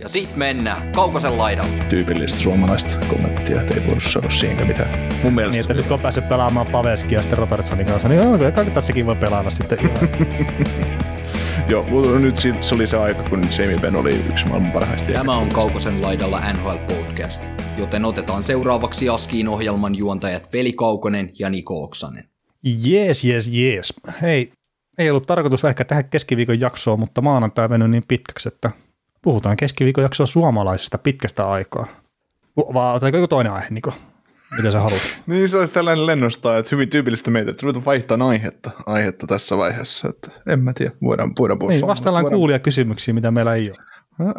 Ja sit mennään Kaukosen laidalle. tyypillistä suomalaista kommenttia, että ei voinut sanoa siihenkään mitään. Mun Niin, mielestä että nyt kun on päässyt pelaamaan Paveskia ja sitten Robertsonin kanssa, niin joo, kai tässäkin voi pelata sitten. Joo, mutta nyt se oli se aika, kun Jamie Benn oli yksi maailman parhaista. Tämä on Kaukosen laidalla NHL Podcast, joten otetaan seuraavaksi Askiin ohjelman juontajat Veli Kaukonen ja Niko Oksanen. Jees, jees, jees. Hei, ei ollut tarkoitus ehkä tehdä keskiviikon jaksoa, mutta maanantai on mennyt niin pitkäksi, että puhutaan keskiviikon jaksoa suomalaisista pitkästä aikaa. Vaan otetaanko joku toinen aihe, Niko? Mitä sä haluat? Niin se olisi tällainen lennostaa, että hyvin tyypillistä meitä, että ruvetaan vaihtamaan aihetta, aihetta tässä vaiheessa. Että en mä tiedä, voidaan, voidaan puhua Niin, vastaillaan Voidaan- kuulia kysymyksiä, mitä meillä ei ole.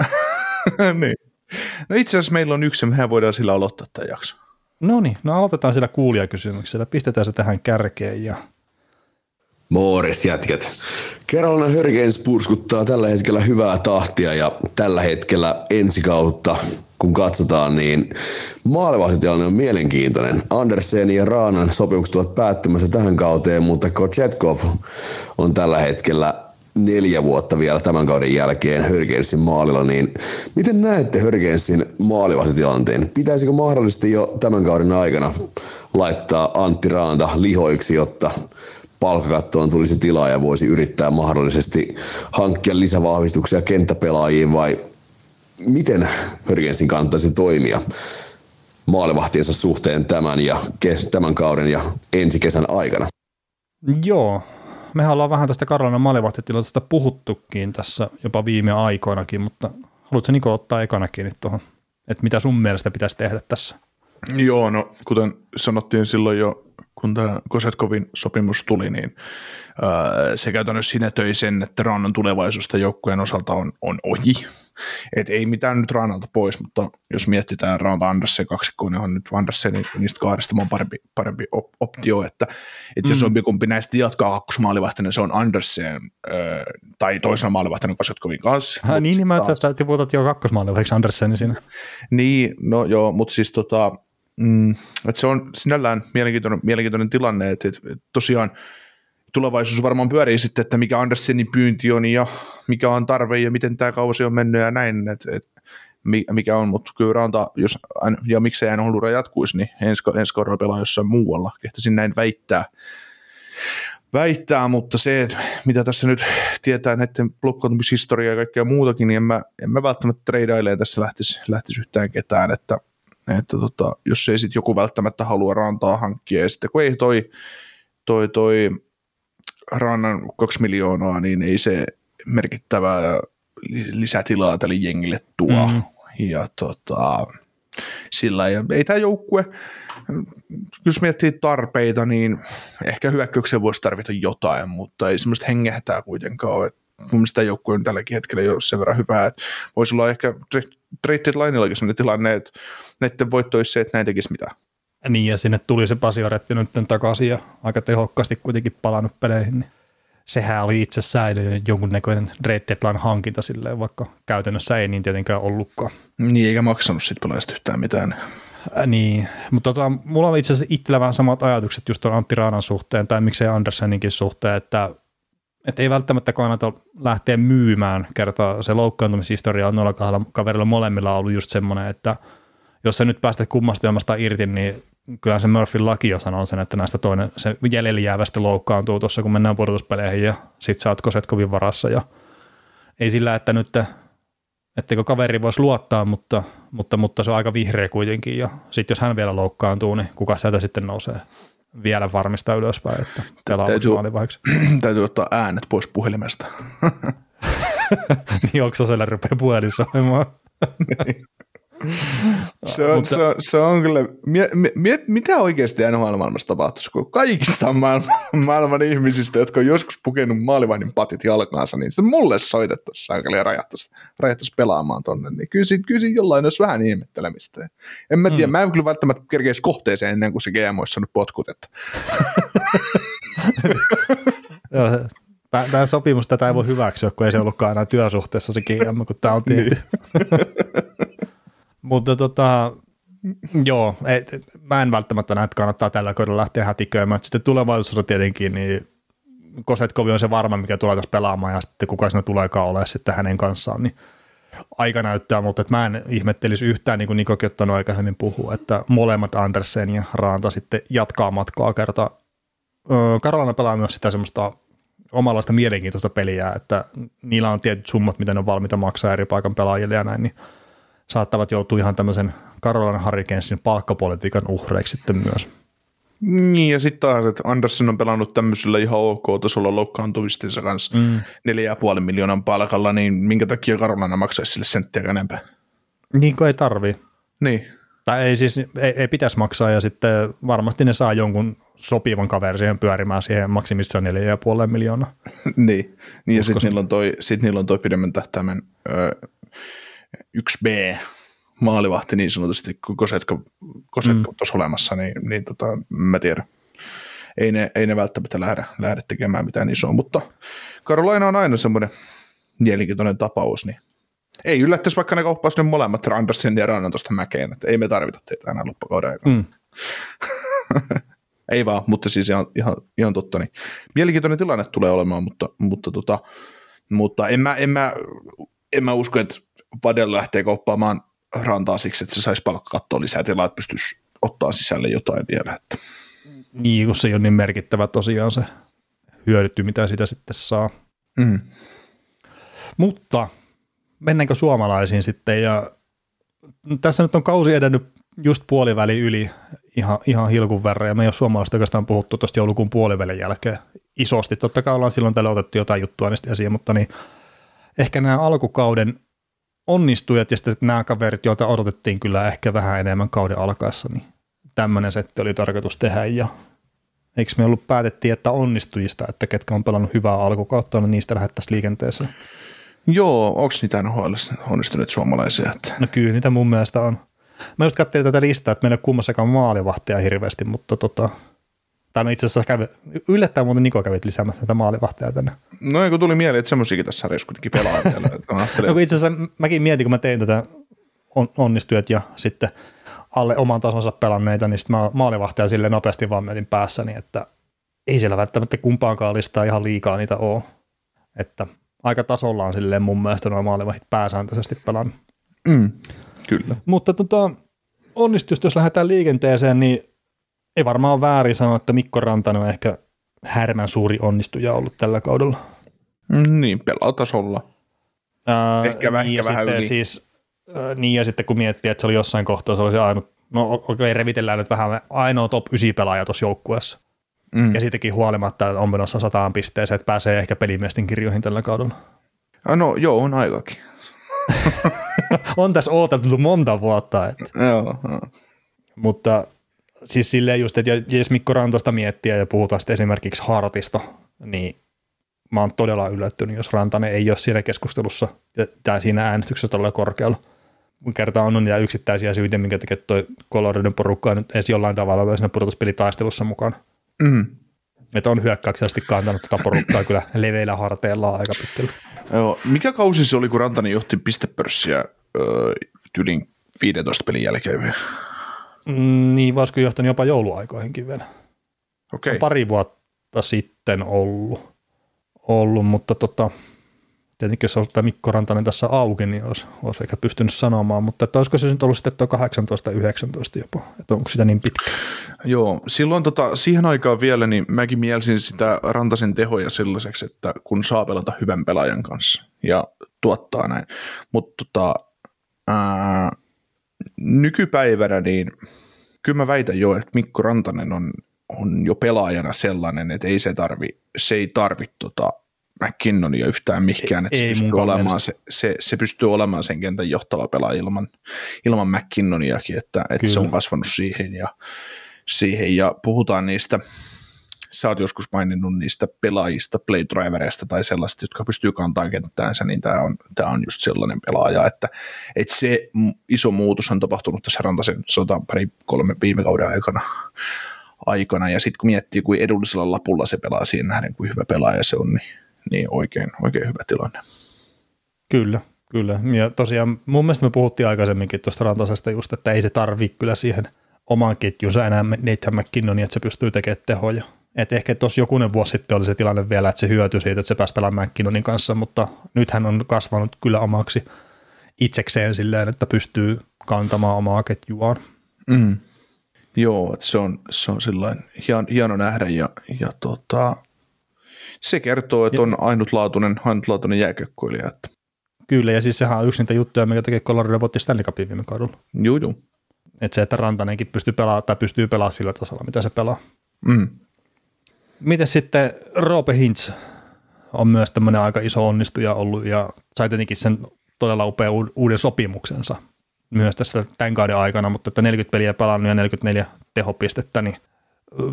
niin. No itse asiassa meillä on yksi ja mehän voidaan sillä aloittaa tämä jakso. No niin, no aloitetaan sillä kuulijakysymyksellä. Pistetään se tähän kärkeen ja Morjes jätkät. Carolina Hurricanes purskuttaa tällä hetkellä hyvää tahtia ja tällä hetkellä ensi kautta, kun katsotaan, niin maalivahtitilanne on mielenkiintoinen. Andersen ja Raanan sopimukset ovat päättymässä tähän kauteen, mutta Kochetkov on tällä hetkellä neljä vuotta vielä tämän kauden jälkeen Hurricanesin maalilla, niin miten näette Hurricanesin maalivahtitilanteen? Pitäisikö mahdollisesti jo tämän kauden aikana laittaa Antti Raanta lihoiksi, jotta palkkakattoon tulisi tilaa ja voisi yrittää mahdollisesti hankkia lisävahvistuksia kenttäpelaajiin vai miten Hurricanesin kannattaisi toimia maalivahtiensa suhteen tämän, ja, kes- tämän kauden ja ensi kesän aikana? Joo, mehän ollaan vähän tästä Karolainen maalivahtitilanteesta puhuttukin tässä jopa viime aikoinakin, mutta haluatko Niko ottaa ekana kiinni tuohon, että mitä sun mielestä pitäisi tehdä tässä? Joo, no kuten sanottiin silloin jo, kun tämä Kosetkovin sopimus tuli, niin ää, se käytännössä sinetöi sen, että Rannan tulevaisuus joukkueen osalta on, on ohi. Et ei mitään nyt Rannalta pois, mutta jos mietitään Ranta Andersen kaksikko, niin on nyt Andersen niistä kahdesta vaan parempi, parempi op- optio, että, jos Mm. jompikumpi näistä jatkaa kakkosmaalivahtina, se on Andersen ää, tai toisena maalivahtina Kosetkovin kanssa. Ha, niin, niin mä taas- ajattelin, että tiputat jo kakkosmaalivahdeksi Andersenin siinä. niin, no joo, mutta siis tota, mm, että se on sinällään mielenkiintoinen, mielenkiintoinen tilanne, että, että tosiaan tulevaisuus varmaan pyörii sitten, että mikä Andersenin pyynti on ja mikä on tarve ja miten tämä kausi on mennyt ja näin, että, että mi- mikä on, mutta kyllä Ranta, jos, ja miksei hän Holura jatkuisi, niin ensi, ensi kaudella pelaa jossain muualla, kehtäisin näin väittää. Väittää, mutta se, että mitä tässä nyt tietää näiden blokkautumishistoriaa ja kaikkea muutakin, niin en mä, en mä välttämättä treidaileen tässä lähtisi, lähtisi yhtään ketään, että, että tota, jos ei sitten joku välttämättä halua rantaa hankkia, ja sitten kun ei toi, toi, toi rannan kaksi miljoonaa, niin ei se merkittävää li- lisätilaa tälle jengille tuo. Mm. Ja tota, sillä ja ei tämä joukkue, jos miettii tarpeita, niin ehkä hyökkäykseen voisi tarvita jotain, mutta ei semmoista hengähtää kuitenkaan ole. Mun mielestä joukkue on tälläkin hetkellä jo sen verran hyvää, että voisi olla ehkä trade deadlinellakin sellainen tilanne, että näiden voitto olisi se, että näin tekisi mitään. Niin, ja sinne tuli se Pasioretti nyt takaisin ja aika tehokkaasti kuitenkin palannut peleihin. Niin sehän oli itsessään jo jonkunnäköinen trade deadline hankinta silleen, vaikka käytännössä ei niin tietenkään ollutkaan. Niin, eikä maksanut sitten pelaajasta yhtään mitään. Ä, niin, mutta tota, mulla on itse asiassa itsellä vähän samat ajatukset just tuon Antti Raanan suhteen tai miksei Anderseninkin suhteen, että, että ei välttämättä kannata lähteä myymään kertaa se loukkaantumishistoria on noilla kahdella kaverilla molemmilla ollut just semmoinen, että jos sä nyt päästät kummasta jommasta irti, niin kyllä se Murphyn laki jo sanoo sen, että näistä toinen, se jäljellä jäävästä loukkaantuu tuossa, kun mennään pudotuspeleihin ja sit sä oot Kosetkovin varassa. Ja ei sillä, että nyt etteikö kaveri voisi luottaa, mutta, mutta, mutta se on aika vihreä kuitenkin. Ja sitten jos hän vielä loukkaantuu, niin kuka sieltä sitten nousee vielä varmistaa ylöspäin, että pelaa Täytyy- maalivahdeksi. Täytyy ottaa äänet pois puhelimesta. niin onko siellä rupeaa puhelin soimaan? Se on, Mutta- se, on, se on kyllä, mie, mie, mitä oikeasti NHL-maailmassa tapahtuisi, kun kaikista maailman, maailman ihmisistä, jotka on joskus pukenut maalivahdin patit jalkaansa, niin sitten mulle soitettaisiin ja rajattaisiin, rajattaisiin pelaamaan tonne, niin kyllä, siinä- kyllä siinä jollain olisi vähän ihmettelemistä. En mä tiedä, mm. mä en kyllä välttämättä kerkeisi kohteeseen ennen kuin se GM olisi saanut potkut, että Tämä sopimus tätä ei voi hyväksyä, kun ei se ollutkaan enää työsuhteessa se GM, kun tämä on tehty. Mutta tota, joo, et, mä en välttämättä näe, että kannattaa tällä kaudella lähteä hätiköimään. Sitten tulevaisuudessa tietenkin, niin Kosetkovi on se varma, mikä tulee tässä pelaamaan, ja sitten kuka siinä tuleekaan ole sitten hänen kanssaan, niin aika näyttää, mutta että mä en ihmettelisi yhtään, niin kuin Nikokin ottanut aikaisemmin puhua, että molemmat Andersen ja Raanta sitten jatkaa matkaa kerta. Karolana pelaa myös sitä semmoista omanlaista mielenkiintoista peliä, että niillä on tietyt summat, mitä ne on valmiita maksaa eri paikan pelaajille ja näin, niin saattavat joutua ihan tämmöisen Carolina Hurricanesin palkkapolitiikan uhreiksi sitten myös. Niin, ja sitten taas, että Andersen on pelannut tämmöisellä ihan ok-tasolla loukkaantuvistensa kanssa mm. 4,5 miljoonan palkalla, niin minkä takia Karolana maksaisi sille senttiä enempää? Niin kuin ei tarvii. Niin, Tai ei siis, ei, ei pitäisi maksaa ja sitten varmasti ne saa jonkun sopivan kaverin siihen pyörimään siihen maksimissaan 4,5 miljoonaa. niin. niin ja sitten niillä, on toi, sit niillä on toi pidemmän tähtäimen ö, 1B maalivahti niin sanotusti, kun Kosetko, Kosetko mm. tuossa olemassa, niin, niin tota, mä tiedän. Ei ne, ei ne välttämättä lähde, lähde tekemään mitään isoa, mutta Karolaina on aina semmoinen mielenkiintoinen tapaus, niin ei yllättäisi vaikka ne kauppaisi ne molemmat Andersen ja Rannan tuosta mäkeen, että ei me tarvita teitä enää loppukauden aikana. Mm. Ei vaan, mutta siis ihan, ihan, ihan totta. Niin. Mielenkiintoinen tilanne tulee olemaan, mutta, mutta, tota, mutta en, mä, en, mä, en mä usko, että Vadel lähtee kauppaamaan rantaa siksi, että se saisi palkkakattoa lisää tilaa, että pystyisi ottaa sisälle jotain vielä. Että. Niin, kun se ei ole niin merkittävä tosiaan se hyödytty, mitä sitä sitten saa. Mm. Mutta mennäänkö suomalaisiin sitten ja tässä nyt on kausi edennyt just puoliväli yli ihan, ihan hilkun verran ja me ei ole suomalaiset oikeastaan puhuttu tuosta joulukuun puolivälin jälkeen isosti. Totta kai ollaan silloin tällä otettu jotain juttua niistä esiin, mutta niin ehkä nämä alkukauden onnistujat ja sitten nämä kaverit, joita odotettiin kyllä ehkä vähän enemmän kauden alkaessa, niin tämmöinen setti oli tarkoitus tehdä ja eikö me ollut päätettiin, että onnistujista, että ketkä on pelannut hyvää alkukautta, niin niistä lähettäisiin liikenteeseen. Joo, onko niitä NHL onnistuneet suomalaisia? Että? No kyllä niitä mun mielestä on. Mä just katselin tätä listaa, että meillä ei ole kummassakaan maalivahtia hirveästi, mutta tota, tai no itse asiassa kävi, yllättäen muuten Niko kävit lisäämässä tätä maalivahtia tänne. No ei, kun tuli mieleen, että semmoisiakin tässä sarjassa kuitenkin pelaa vielä. No kun itse asiassa mäkin mietin, kun mä tein tätä on, onnistujat ja sitten alle oman tasonsa pelanneita, niin sitten mä maalivahtia sille nopeasti vaan mietin päässäni, että ei siellä välttämättä kumpaankaan listaa ihan liikaa niitä ole. Että aika tasolla on silleen mun mielestä nuo maalivahit pääsääntöisesti pelannut. mm, kyllä. Mutta tota, onnistusta, jos lähdetään liikenteeseen, niin ei varmaan ole väärin sanoa, että Mikko Rantanen on ehkä härmän suuri onnistuja ollut tällä kaudella. Mm, niin, pelaa tasolla. Ää, Ehkä vähän- niin, ja vähän sitten yli. Siis, ää, niin ja sitten kun miettii, että se oli jossain kohtaa, se oli se ainut, no okei, okay, revitellään nyt vähän ainoa top 9 pelaaja tuossa joukkueessa. Mm. Ja siitäkin huolimatta että on menossa sataan pisteeseen, että pääsee ehkä pelimiesten kirjoihin tällä kaudella. Ah, no joo, on aikakin. on tässä odoteltu monta vuotta, että Joo, joo. Mutta siis silleen just, että jos Mikko Rantasta miettiä ja puhutaan sitten esimerkiksi Hartista, niin mä oon todella yllättynyt, jos Rantanen ei ole siinä keskustelussa ja- tai siinä äänestyksessä todella korkealla. Kun kertaa on niitä yksittäisiä syitä, minkä takia toi Coloradon porukka on nyt edes jollain tavalla vielä siinä pudotuspelitaistelussa mukaan. Mm. Että on hyökkäyksellisesti kantanut tätä porukkaa kyllä leveillä harteilla aika pitkällä. Joo. Mikä kausi se oli, kun Rantanen johti pistepörssiä öö, tylin 15 pelin jälkeen Mm, niin, voisiko johtanut jopa jouluaikoihinkin vielä. Okei. on pari vuotta sitten ollut, ollut mutta tota, tietenkin jos olisi tämä Mikko Rantanen tässä auki, niin olisi, olisi ehkä pystynyt sanomaan, mutta että olisiko se nyt ollut sitten tuo 18-19 jopa, että onko sitä niin pitkä? Joo, silloin tota, siihen aikaan vielä, niin mäkin mielsin sitä Rantasen tehoja sellaiseksi, että kun saa pelata hyvän pelaajan kanssa ja tuottaa näin. Mutta tota, ää, nykypäivänä, niin kyllä mä väitän jo, että Mikko Rantanen on, on jo pelaajana sellainen, että ei se tarvi, se ei tarvi tota, McKinnonia yhtään mihinkään, että se Ei pystyy, olemaan, se, se, se, pystyy olemaan sen kentän johtava pelaaja ilman, ilman McKinnoniakin, että, että se on kasvanut siihen ja, siihen. Ja puhutaan niistä, sä oot joskus maininnut niistä pelaajista, playdrivereista tai sellaista, jotka pystyy kantamaan kenttäänsä, niin tämä on, tämä on just sellainen pelaaja, että, että se iso muutos on tapahtunut tässä Rantasen sota pari kolme viime kauden aikana, aikana ja sitten kun miettii, kuin edullisella lapulla se pelaa siihen nähden, kuin hyvä pelaaja se on, niin, niin oikein, oikein hyvä tilanne. Kyllä, kyllä. Ja tosiaan mun mielestä me puhuttiin aikaisemminkin tuosta Rantasesta just, että ei se tarvi kyllä siihen omaan ketjunsa enää Nathan McKinnonia, että se pystyy tekemään tehoja. Et ehkä tuossa jokunen vuosi sitten oli se tilanne vielä, että se hyötyi siitä, että se pääsi pelaamaan McKinnonin kanssa, mutta nyt hän on kasvanut kyllä omaksi itsekseen silleen, että pystyy kantamaan omaa ketjuaan. Mm. Joo, että se on, se on sillain hien, hieno nähdä ja, ja tota, se kertoo, että on ainutlaatuinen, ainutlaatuinen jääkökkoilija. Että, Kyllä, ja siis sehän on yksi niitä juttuja, mikä tekee Colorado voitti Stanley Cupin viime kaudella. juu, juu. Että se, että Rantanenkin pystyy pelaamaan, tai pystyy pelaamaan sillä tasolla, mitä se pelaa. Mm. Miten sitten Roope Hintz on myös tämmöinen aika iso onnistuja ollut ja sai tietenkin sen todella upea uuden sopimuksensa myös tässä tämän kauden aikana, mutta että 40 peliä pelannut ja 44 tehopistettä, niin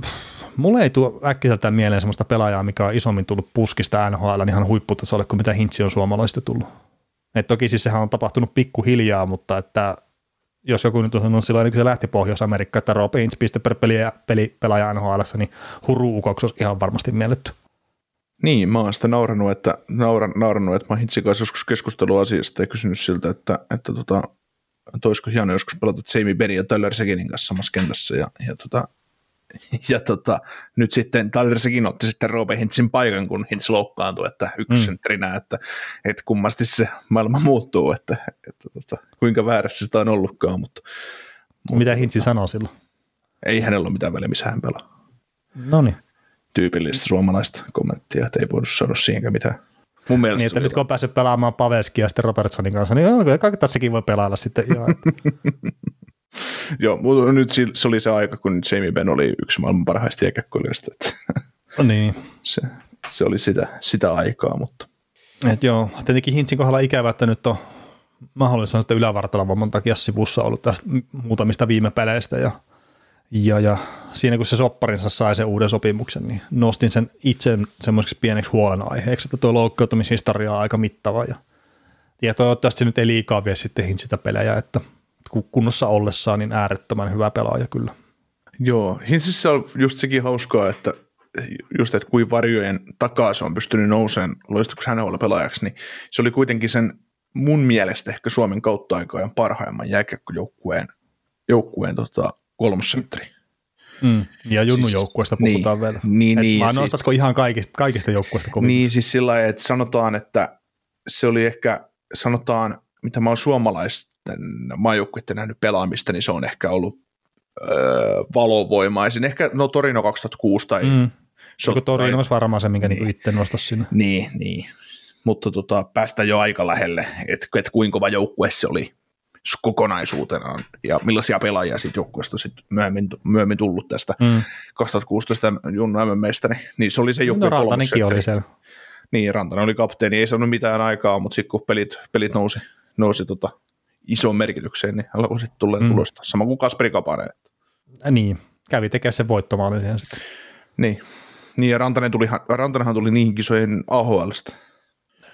pff, mulle ei tule äkkiseltään mieleen sellaista pelaajaa, mikä on isommin tullut puskista NHL ihan huipputasolle kuin mitä Hintsi on suomalaisista tullut. Et toki siis sehän on tapahtunut pikkuhiljaa, mutta että jos joku nyt on sanonut silloin, kun se lähti Pohjois-Amerikkaan, että Roope Hintz piste per peli, peli pelaaja NHL, niin huruukoksi olisi ihan varmasti mielletty. Niin, mä oon sitä naurannut, että, nauran, naurannut, että mä Hintsin kanssa joskus keskustellut asiasta ja kysynyt siltä, että, että tota, toisiko hieno joskus pelata Jamie Benny ja Tyler Seginin kanssa samassa kentässä ja, ja, tota, ja tota, nyt sitten Tyler Segin otti sitten Roope Hintzin paikan, kun Hintz loukkaantui, että ykkösentrinä, mm. että, että kummasti se maailma muuttuu, että, että tota, kuinka väärässä sitä on ollutkaan, mutta, Mitä Hintsi sanoo silloin? ei hänellä ole mitään väliä, missä hän pelaa. No niin. Tyypillistä suomalaista kommenttia, että ei voinut sanoa siihenkään mitään. Mun mielestä Niin, että nyt kun on päässyt pelaamaan Paveskia ja sitten Robertsonin kanssa, niin joo, kyllä kai tässäkin voi pelailla sitten. Joo, Joo, mutta nyt se oli se aika, kun Jamie Benn oli yksi maailman parhaista jääkäkkoilijoista. että niin. Se, se oli sitä, sitä aikaa, mutta Et joo, tietenkin Hintsin kohdalla ikävä, että nyt on mahdollista että ylävartalavamman takia sivussa ollut tästä muutamista viime peleistä ja, ja, ja siinä kun se sopparinsa sai sen uuden sopimuksen, niin nostin sen itse semmoiseksi pieneksi huolenaiheeksi, että tuo loukkaantumishistoria on aika mittava ja, ja toivottavasti se nyt ei liikaa vie sitten Hintsitä pelejä, että kunnossa ollessaan niin äärettömän hyvä pelaaja kyllä. joo, Hintsissä on just sekin hauskaa, että just, että kuin varjojen takaa se on pystynyt nousemaan loistuksi hänellä pelaajaksi, niin se oli kuitenkin sen mun mielestä ehkä Suomen kautta aikojen parhaimman jääkiekkojoukkueen joukkueen tota, kolmosentteri. Mm. Ja Junnu Siis- joukkueesta puhutaan niin, vielä. niin, Et niin, Mä nostatko siis- ihan kaikista, kaikista joukkueista kovin? Niin, siis sillä lailla, että sanotaan, että se oli ehkä, sanotaan, mitä mä oon suomalaisten maajoukkuiden nähnyt pelaamista, niin se on ehkä ollut öö, valovoimaisin. Ehkä, no Torino 2006 tai... Mm. se on- Joku Torino tai- olisi varmaan se, minkä Niin. niin. itse nostaisi sinne. Niin, niin. Mutta tota, päästään jo aika lähelle, että et kuinka kova joukkue se oli kokonaisuutenaan ja millaisia pelaajia siitä joukkueesta sitten myöhemmin, myöhemmin tullut tästä Mm. 2016 Junnu MM-meistä, niin, niin se oli se No joukkue Rantanenkin oli siellä. Niin, Rantanen oli kapteeni, ei saanut mitään aikaa, mutta sitten kun pelit, pelit nousi, nousi tota isoon merkitykseen, niin alkoi sitten tulee Mm. tulosta. Sama kuin Kasperi Kapanen. Niin, kävi tekemään sen voittomaali siihen sitten. Niin. Niin, ja Rantanen tuli, Rantanenhan tuli niihin kisoihin AHLstä.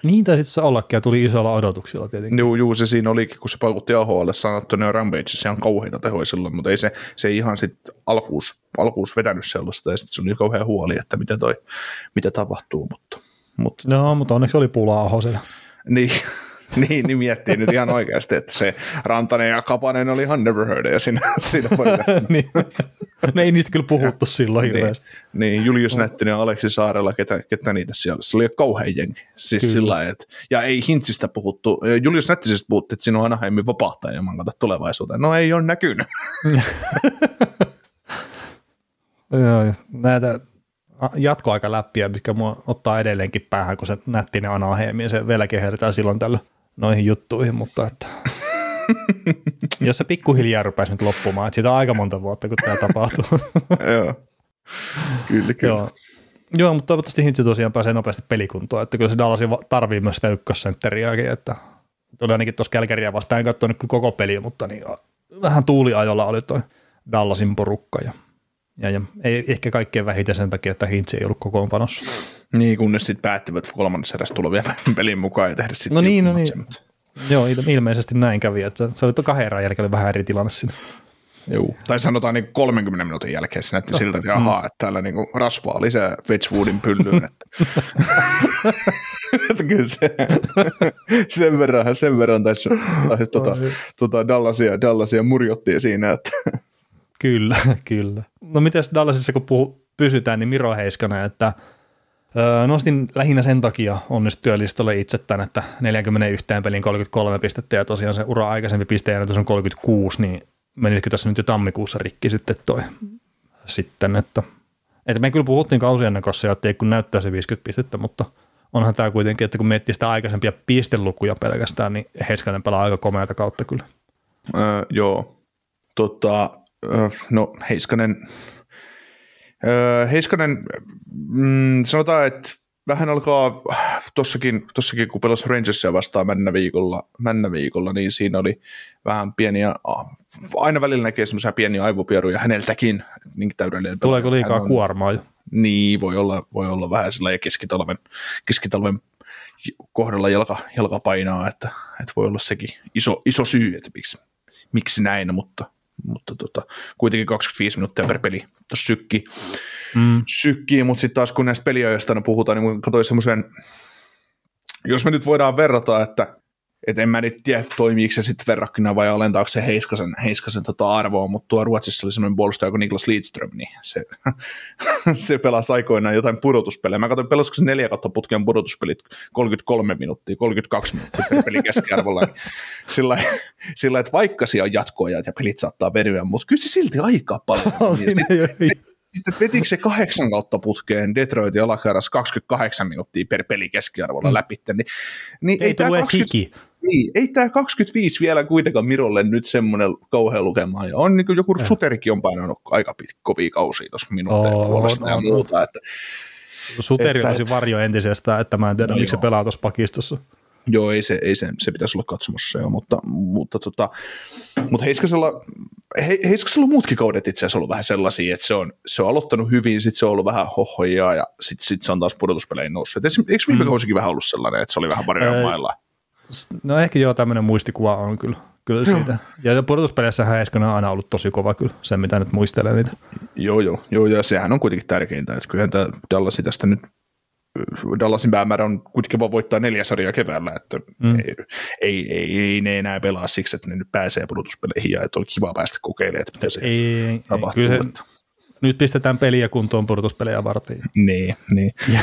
Niin taisi itse ollakin ja tuli isolla odotuksilla tietenkin. Juu, juu, se siinä olikin, kun se paukutti AHL, sanoi, että ne on Rampage, se on kauheita tehoja silloin, mutta ei se, se ei ihan sitten alkuus, alkuus vetänyt sellaista, ja sitten se oli kauhean huoli, että mitä, toi, mitä tapahtuu, mutta, mutta No, mutta onneksi oli pulaa Ahosella. Niin, niin, niin miettii nyt ihan oikeasti, että se Rantanen ja Kapanen oli ihan never heard ja siinä, siinä niin. No ei niistä kyllä puhuttu silloin niin, hirveästi. niin, Julius Nättinen ja Aleksi Saarella, ketä, ketä niitä siellä, se oli kauhean jengi. Siis Kyllä. sillä että, ja ei Hintsistä puhuttu, Julius Nättisestä puhuttiin, että siinä on Anaheimin vapahtaja, ja mä katson tulevaisuuteen. No ei ole näkynyt. Joo, ja näitä jatkoaikaläppiä, mitkä mua ottaa edelleenkin päähän, kun se nättinen Anaheimi ja se vielä kehertää silloin tällöin noihin juttuihin, mutta että jos se pikkuhiljaa rupeisi nyt loppumaan, että siitä on aika monta vuotta, kun tämä tapahtuu. Joo. Kyllä, kyllä. Joo. Joo, mutta toivottavasti Hintsi tosiaan pääsee nopeasti pelikuntoon, että kyllä se Dallas tarvii myös sitä ykkössentteriäkin, että tuli ainakin tuossa Kälkäriä vastaan, en katsonut koko peliä, mutta niin, vähän tuuliajolla oli toi Dallasin porukka ja, ja, ja ei ehkä kaikkein vähiten sen takia, että Hintsi ei ollut kokoonpanossa. Niin, kunnes sitten päättivät kolmannessa erässä tulla vielä pelin mukaan ja tehdä sitten No niin, no niin. Joo, ilmeisesti näin kävi, että se oli kahden erän jälkeen vähän eri tilanne siinä. Joo. Tai sanotaan niin 30 minuutin jälkeen se näytti no. siltä, että ahaa, että täällä niin rasvaa lisää Wedgwoodin pyllyyn. Että. että kyllä se, sen verran, sen verran taisi tuota, tuota Dallasia, Dallasia murjottiin siinä. Että. Kyllä, kyllä. No miten Dallasissa, kun puhu, pysytään, niin Miro Heiskanen, että Öö, nostin lähinnä sen takia onnistyölistalle itse tämän, että 41 pelin 33 pistettä ja tosiaan se ura aikaisempi pisteenäytys on 36, niin menisikö tässä nyt jo tammikuussa rikki sitten toi sitten, että, että me kyllä puhuttiin kausien kanssa, että ei kun näyttää se 50 pistettä, mutta onhan tämä kuitenkin, että kun miettii sitä aikaisempia pistelukuja pelkästään, niin Heiskanen pelaa aika komeata kautta kyllä. Öö, joo, tota, no Heiskanen, Heiskanen, mm, sanotaan, että vähän alkaa tossakin, tossakin kun pelasi Rangersia vastaan männä viikolla, männä viikolla, niin siinä oli vähän pieniä, aina välillä näkee semmoisia pieniä aivopieruja häneltäkin. Niin täydellinen Tuleeko liikaa on, kuormaa jo? Niin, voi olla, voi olla vähän sillä ja keskitalven, keskitalven kohdalla jalka, jalka painaa, että, että voi olla sekin iso, iso syy, että miksi, miksi näin, mutta, mutta tota, kuitenkin 25 minuuttia per peli tuossa sykki mm. sykkii, mutta sitten taas kun näistä peliajoista puhutaan, niin katsoin semmoisen, jos me nyt voidaan verrata, että et en mä nyt tiedä, toimiiko se sitten verrakkina vai alentaako se Heiskasen, Heiskasen tota arvoa, mutta tuo Ruotsissa oli semmoinen puolustaja kuin Niklas Lidström, niin se, se pelasi aikoinaan jotain pudotuspelejä. Mä katsoin, pelasiko se neljä kautta putken pudotuspelit 33 minuuttia, 32 minuuttia per peli keskiarvolla. Niin sillä, sillä, että vaikka siellä on jatkoja ja pelit saattaa venyä, mutta kyllä se silti aika paljon. Siinä ei sitten vetikö se kahdeksan kautta putkeen Detroitin alakerras 28 minuuttia per peli keskiarvolla mm. läpi, niin, niin ei, ei tämä 20, hiki. Niin, ei tämä 25 vielä kuitenkaan Mirolle nyt semmoinen kauhean lukema. Ja on niin kuin joku eh. Suterikin on painanut aika pit, kovia kausia tuossa minuutteja oh, puolesta ja muuta. Että, Suteri on tosi varjo entisestään, että mä en tiedä, no miksi joo. se pelaa tuossa pakistossa. Joo, ei se, ei se, se pitäisi olla katsomossa jo, mutta, mutta, tota, mutta Heiskasella, he, Heiskasella on muutkin kaudet itse asiassa ollut vähän sellaisia, että se on, se on aloittanut hyvin, sitten se on ollut vähän hohojaa ja sitten sit se on taas pudotuspeleihin noussut. Et eikö viime mm. kausikin vähän ollut sellainen, että se oli vähän varjoja mailla? No ehkä joo, tämmöinen muistikuva on kyllä, kyllä siitä. Ja pudotuspeleissähän Heiskanen on aina ollut tosi kova kyllä, sen mitä nyt muistelee niitä. Joo, joo, joo, ja sehän on kuitenkin tärkeintä, että kyllähän tämä Dallasi tästä nyt Dallasin päämäärä on kuitenkin vaan voittaa neljä sarjaa keväällä, että mm. ei, ei, ei, ei, ne enää pelaa siksi, että ne nyt pääsee pudotuspeleihin ja että on kiva päästä kokeilemaan, että mitä se ei, tapahtuu. Ei, kyllä se, nyt pistetään peliä kuntoon pudotuspelejä varten. Niin, niin. Ja,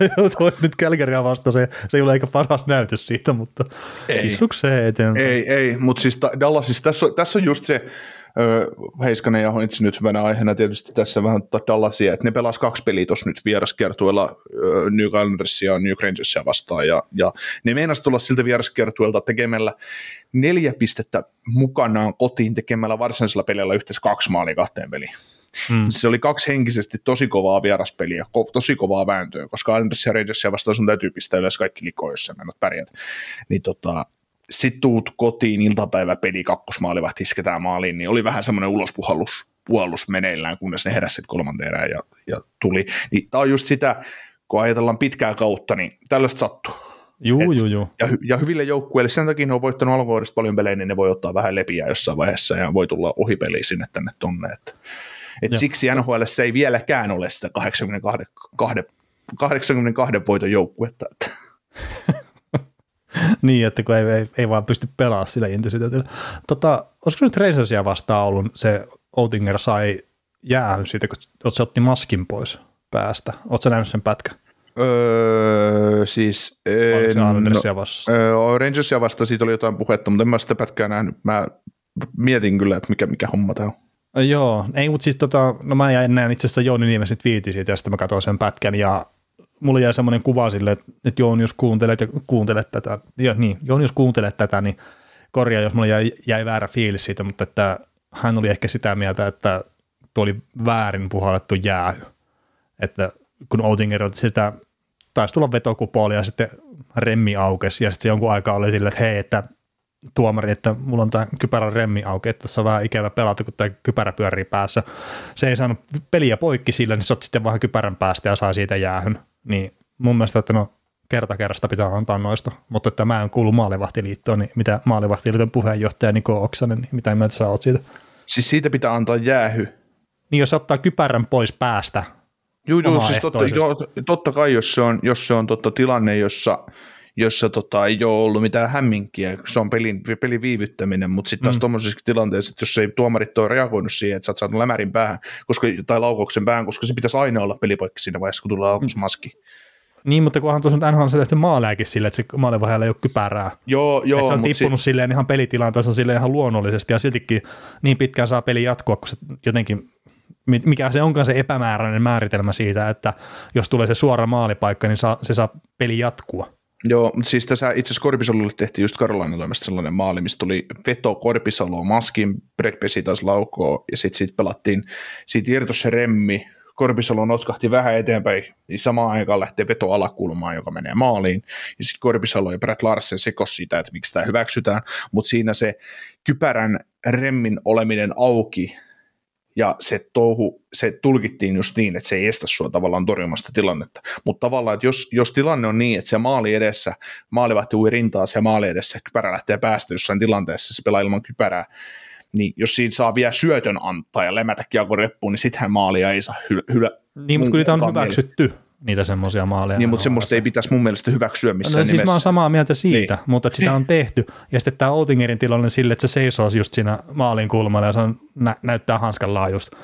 ja toi nyt Kälkäriä vasta, se, se ei ole eikä paras näytös siitä, mutta ei. se eteen. Ei, ei, mutta siis Dallasissa tässä on, tässä on just se, Heiskanen ja Hointsi nyt hyvänä aiheena tietysti tässä vähän Dallasia, että ne pelas kaksi peliä tuossa nyt vieraskiertueella New Islandersia ja New Rangersia vastaan, ja, ja ne meinas tulla siltä vieraskiertueelta tekemällä neljä pistettä mukanaan kotiin tekemällä varsinaisella pelillä yhteensä kaksi maalia kahteen peliin. Hmm. Se oli kaksi henkisesti tosi kovaa vieraspeliä, ko- tosi kovaa vääntöä, koska Islanders ja Rangersia vastaan sun täytyy pistää yleensä kaikki likoja, jos sä pärjät. Niin tota, sitten tuut kotiin iltapäiväpeli kakkosmaalivahti isketään maaliin, niin oli vähän semmoinen ulospuhallus puhallus meneillään, kunnes ne heräsivät kolmanteen erään ja, ja tuli. Niin tämä on just sitä, kun ajatellaan pitkää kautta, niin tällaista sattuu. Juu, juu, juu. Ja, ja hyville joukkueille, sen takia ne on voittanut alkuvuodesta paljon pelejä, niin ne voi ottaa vähän lepiä jossain vaiheessa ja voi tulla ohipeli sinne tänne tonne. Että, et siksi NHL se ei vieläkään ole sitä 82, 82 voiton joukkuetta. niin, että kun ei, ei, ei vaan pysty pelaamaan sillä intensiteetillä. Tota, olisiko nyt Reisersia vastaan ollut se Outinger sai jäähyn siitä, kun se otti maskin pois päästä. Oletko nähnyt sen pätkän? Öö, siis... En, no, vasta? Öö, Rangersia vasta siitä oli jotain puhetta, mutta en mä sitä pätkää nähnyt. Mä mietin kyllä, että mikä, mikä homma tämä on. Joo, ei, mutta siis tota, no mä jäin näin itse asiassa Jouni Niemisen twiitin siitä, ja sitten mä katsoin sen pätkän, ja mulla jäi semmoinen kuva sille, että, Jouni, jos kuuntelet ja kuuntelet tätä, ja niin, Jouni, jos kuuntelet tätä, niin korjaa, jos mulla jäi, jäi väärä fiilis siitä, mutta että hän oli ehkä sitä mieltä, että tuo oli väärin puhallettu jäähy. Että kun Outinger otti sitä, taisi tulla vetokupooli ja sitten remmi aukesi ja sitten se jonkun aikaa oli silleen, että hei, että tuomari, että mulla on tämä kypärän remmi auki, että tässä on vähän ikävä pelata, kun tämä kypärä pyörii päässä. Se ei saanut peliä poikki sillä, niin se otti sitten vähän kypärän päästä ja sai siitä jäähyn. Niin mun mielestä, että no kerta kerrasta pitää antaa noista, mutta että mä en kuulu maalivahtiliittoon, niin mitä maalivahtiliiton puheenjohtaja Niko Oksanen, niin mitä mieltä sä oot siitä? Siis siitä pitää antaa jäähy. Niin jos ottaa kypärän pois päästä, Joo, joo siis totta, joo, totta kai, jos se on, jos se on totta tilanne, jossa, jossa tota, ei ole ollut mitään hämminkiä, se on pelin, pelin viivyttäminen, mutta sitten taas mm. tuommoisessa tilanteessa, että jos ei tuomarit ole reagoinut siihen, että sä oot saanut lämärin päähän koska, tai laukauksen päähän, koska se pitäisi aina olla pelipoikki siinä vaiheessa, kun tulee laukausmaski. Mm. Niin, mutta kunhan tuossa NHL on tehty maaleäkin sille, että se maalivahjalla ei ole kypärää. Joo, joo. Että se on tippunut si- silleen ihan pelitilanteessa silleen ihan luonnollisesti ja siltikin niin pitkään saa peli jatkua, kun se jotenkin mikä se onkaan se epämääräinen määritelmä siitä, että jos tulee se suora maalipaikka, niin saa, se saa peli jatkua. Joo, mutta siis tässä itse asiassa Korpisalolle tehtiin just Karolainen toimesta sellainen maali, mistä tuli veto Korpisaloa, maskin, Brett Pesi taas laukoo, ja sitten sit pelattiin, siitä irtos remmi, Korpisalo notkahti vähän eteenpäin, niin samaan aikaan lähtee veto alakulmaan, joka menee maaliin, ja sitten Korpisalo ja Brett Larsen sekos siitä, että miksi tämä hyväksytään, mutta siinä se kypärän remmin oleminen auki, ja se touhu, se tulkittiin just niin, että se ei estä sua tavallaan torjumasta tilannetta. Mutta tavallaan, että jos, jos tilanne on niin, että se maali edessä, maalivahti ui rintaa se maali edessä, kypärä lähtee päästä jossain tilanteessa, se pelaa ilman kypärää, niin jos siinä saa vielä syötön antaa ja lemätä kiekko reppuun, niin sittenhän maalia ei saa hylä. hylä niin, mutta kun niitä on hyväksytty, mielestä. Niitä semmoisia maaleja. Niin, mutta semmoista ei pitäisi mun mielestä hyväksyä missään no, siis nimessä. mä oon samaa mieltä siitä, niin. mutta että sitä on tehty. Ja sitten tämä Outingerin tilanne sille, että se seisoo just siinä maalin kulmalla ja se on, nä- näyttää hanskan laajusta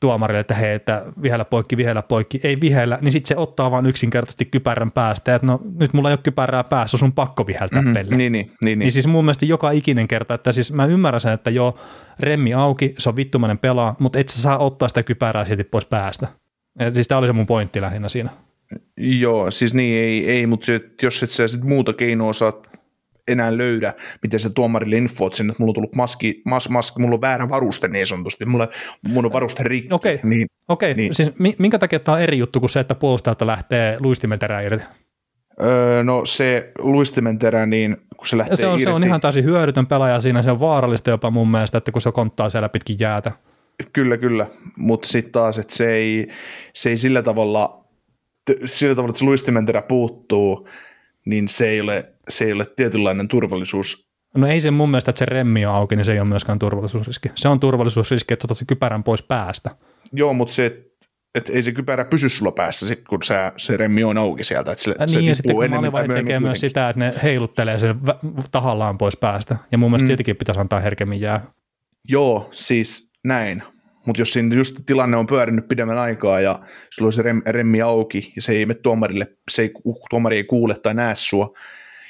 tuomarille, että hei, että vihellä poikki, vihellä poikki, ei vihellä, niin sitten se ottaa vaan yksinkertaisesti kypärän päästä, että no nyt mulla ei ole kypärää päässä, sun pakko viheltää mm-hmm, pelle. Niin, niin, niin, niin. niin, siis mun mielestä joka ikinen kerta, että siis mä ymmärrän sen, että joo, remmi auki, se on vittumainen pelaa, mutta et sä saa ottaa sitä kypärää silti pois päästä. Et siis tämä oli se mun pointti lähinnä siinä. Joo, siis niin ei, ei mutta jos et sä sit muuta keinoa saa enää löydä, miten se tuomarille infoot sinne, että mulla on tullut maski, mas, maski mulla on väärä varuste niin sanotusti, mulla, mulla on varuste rikki. Okei, okay. niin, okay. niin. siis minkä takia tämä on eri juttu kuin se, että puolustajalta lähtee luistimen terä irti? Öö, no se luistimen terä, niin kun se lähtee se on, irti. Se on ihan täysin hyödytön pelaaja siinä, se on vaarallista jopa mun mielestä, että kun se konttaa siellä pitkin jäätä. Kyllä, kyllä, mutta sitten taas, että se ei, se ei sillä tavalla, sillä tavalla, että se luistimen terä puuttuu, niin se ei ole, se ei ole tietynlainen turvallisuus. No ei se mun mielestä, että se remmi on auki, niin se ei ole myöskään turvallisuusriski. Se on turvallisuusriski, että otat se kypärän pois päästä. Joo, mutta se, että ei se kypärä pysy sulla päässä, sit, kun se, se remmi on auki sieltä. Että se, ja niin, se ja sitten kun maalivahit tekee myös sitä, että ne heiluttelee sen tahallaan pois päästä. Ja mun mielestä mm. tietenkin pitäisi antaa herkemmin jää. Joo, siis näin. Mutta jos siinä just tilanne on pyörinyt pidemmän aikaa ja sulla on se rem, remmi auki ja se ei mene tuomarille, se ei, tuomari ei kuule tai näe sua,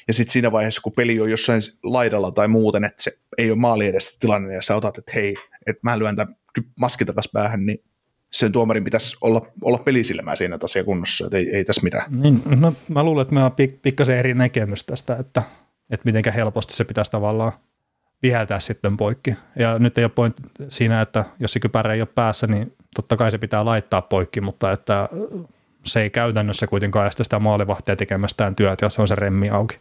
ja sitten siinä vaiheessa, kun peli on jossain laidalla tai muuten, että se ei ole maali edestä tilanne ja sä otat, että hei, että mä lyön tämän maskin takas päähän, niin sen tuomarin pitäisi olla, olla pelisilmää siinä kunnossa, että ei, ei tässä mitään. Niin, no, mä luulen, että meillä on pik- pikkasen eri näkemys tästä, että, että miten helposti se pitäisi tavallaan viheltää sitten poikki. Ja nyt ei ole point siinä, että jos se kypärä ei ole päässä, niin totta kai se pitää laittaa poikki, mutta että se ei käytännössä kuitenkaan estä sitä maalivahtia tekemästään työtä, jos on se remmi auki.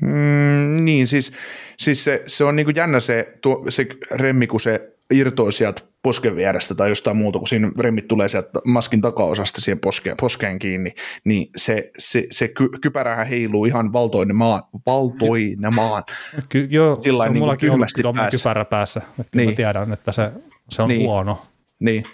Mm, niin, siis, siis se, se on niinku jännä se, tuo, se remmi, kun se irtoi sieltä posken vierestä tai jostain muuta, kun siinä remmit tulee sieltä maskin takaosasta siihen poskeen, poskeen kiinni, niin se, se, se ky, kypärähän heiluu ihan valtoinen maan. Valtoinen maan. Ky, joo, Sillain se on niin mullakin ollut kypärä päässä. Että niin. Mä tiedän, että se, se on niin. huono. Niin.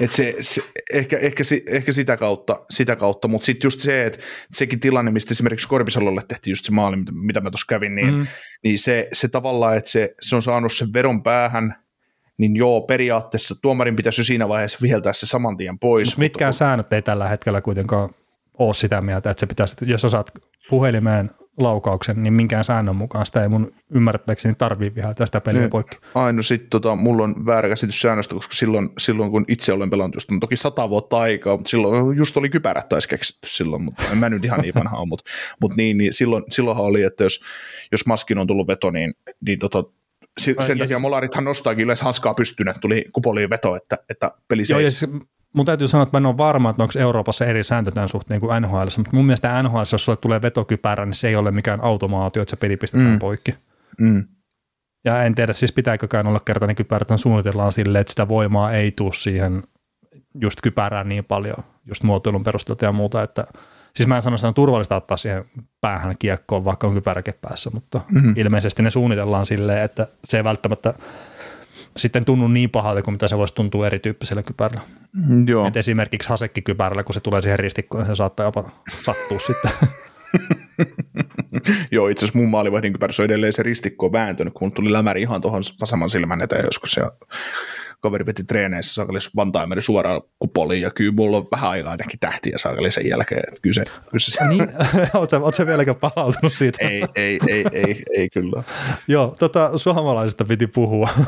Et se, se, ehkä, ehkä, ehkä, sitä kautta, sitä kautta mutta sitten just se, että sekin tilanne, mistä esimerkiksi Korpisalolle tehtiin just se maali, mitä, mitä mä tuossa kävin, niin, mm. niin se, se tavallaan, että se, se on saanut sen vedon päähän, niin joo, periaatteessa tuomarin pitäisi jo siinä vaiheessa viheltää se saman tien pois. Mut mitkään mutta, säännöt ei tällä hetkellä kuitenkaan ole sitä mieltä, että se pitäisi, jos osaat puhelimeen laukauksen, niin minkään säännön mukaan sitä ei mun ymmärtääkseni tarvii viheltää sitä peliä niin, poikki. Aino sitten tota, mulla on väärä käsitys säännöstä, koska silloin, silloin kun itse olen pelannut, just on toki sata vuotta aikaa, mutta silloin just oli kypärät taisi keksitty silloin, mutta en mä nyt ihan niin vanha ole, mutta, mutta niin, niin silloin, silloinhan oli, että jos, jos maskin on tullut veto, niin, niin tota, sen takia siis, molarithan nostaakin yleensä hanskaa pystyyn, että tuli kupoliin veto, että, että peli Joo, siis mun täytyy sanoa, että mä en ole varma, että onko Euroopassa eri sääntö tämän suhteen kuin NHL, mutta mun mielestä NHL, jos sulle tulee vetokypärä, niin se ei ole mikään automaatio, että se peli pistetään mm. poikki. Mm. Ja en tiedä, siis pitääkökään olla kertainen kypärä, että suunnitellaan silleen, että sitä voimaa ei tule siihen just kypärään niin paljon, just muotoilun perusteelta ja muuta, että siis mä en sano, että on turvallista ottaa siihen päähän kiekkoon, vaikka on kypäräke päässä, mutta mm-hmm. ilmeisesti ne suunnitellaan silleen, että se ei välttämättä sitten tunnu niin pahalta kuin mitä se voisi tuntua erityyppisellä kypärällä. Mm, Joo. Et esimerkiksi hasekkikypärällä, kun se tulee siihen ristikkoon, niin se saattaa jopa sattua sitten. Joo, itse asiassa mun maalivahdin kypärässä on edelleen se ristikko vääntynyt, kun tuli lämäri ihan tuohon vasemman silmän eteen joskus ja kaveri piti treeneissä saakalis Vantaimeri suoraan kupoliin ja kyllä mulla on vähän aikaa ainakin tähtiä saakali sen jälkeen. Että kyllä se, kyllä se niin, ootko sä vieläkään palautunut siitä? ei, ei, ei, ei, ei kyllä. Joo, tota, suomalaisista piti puhua.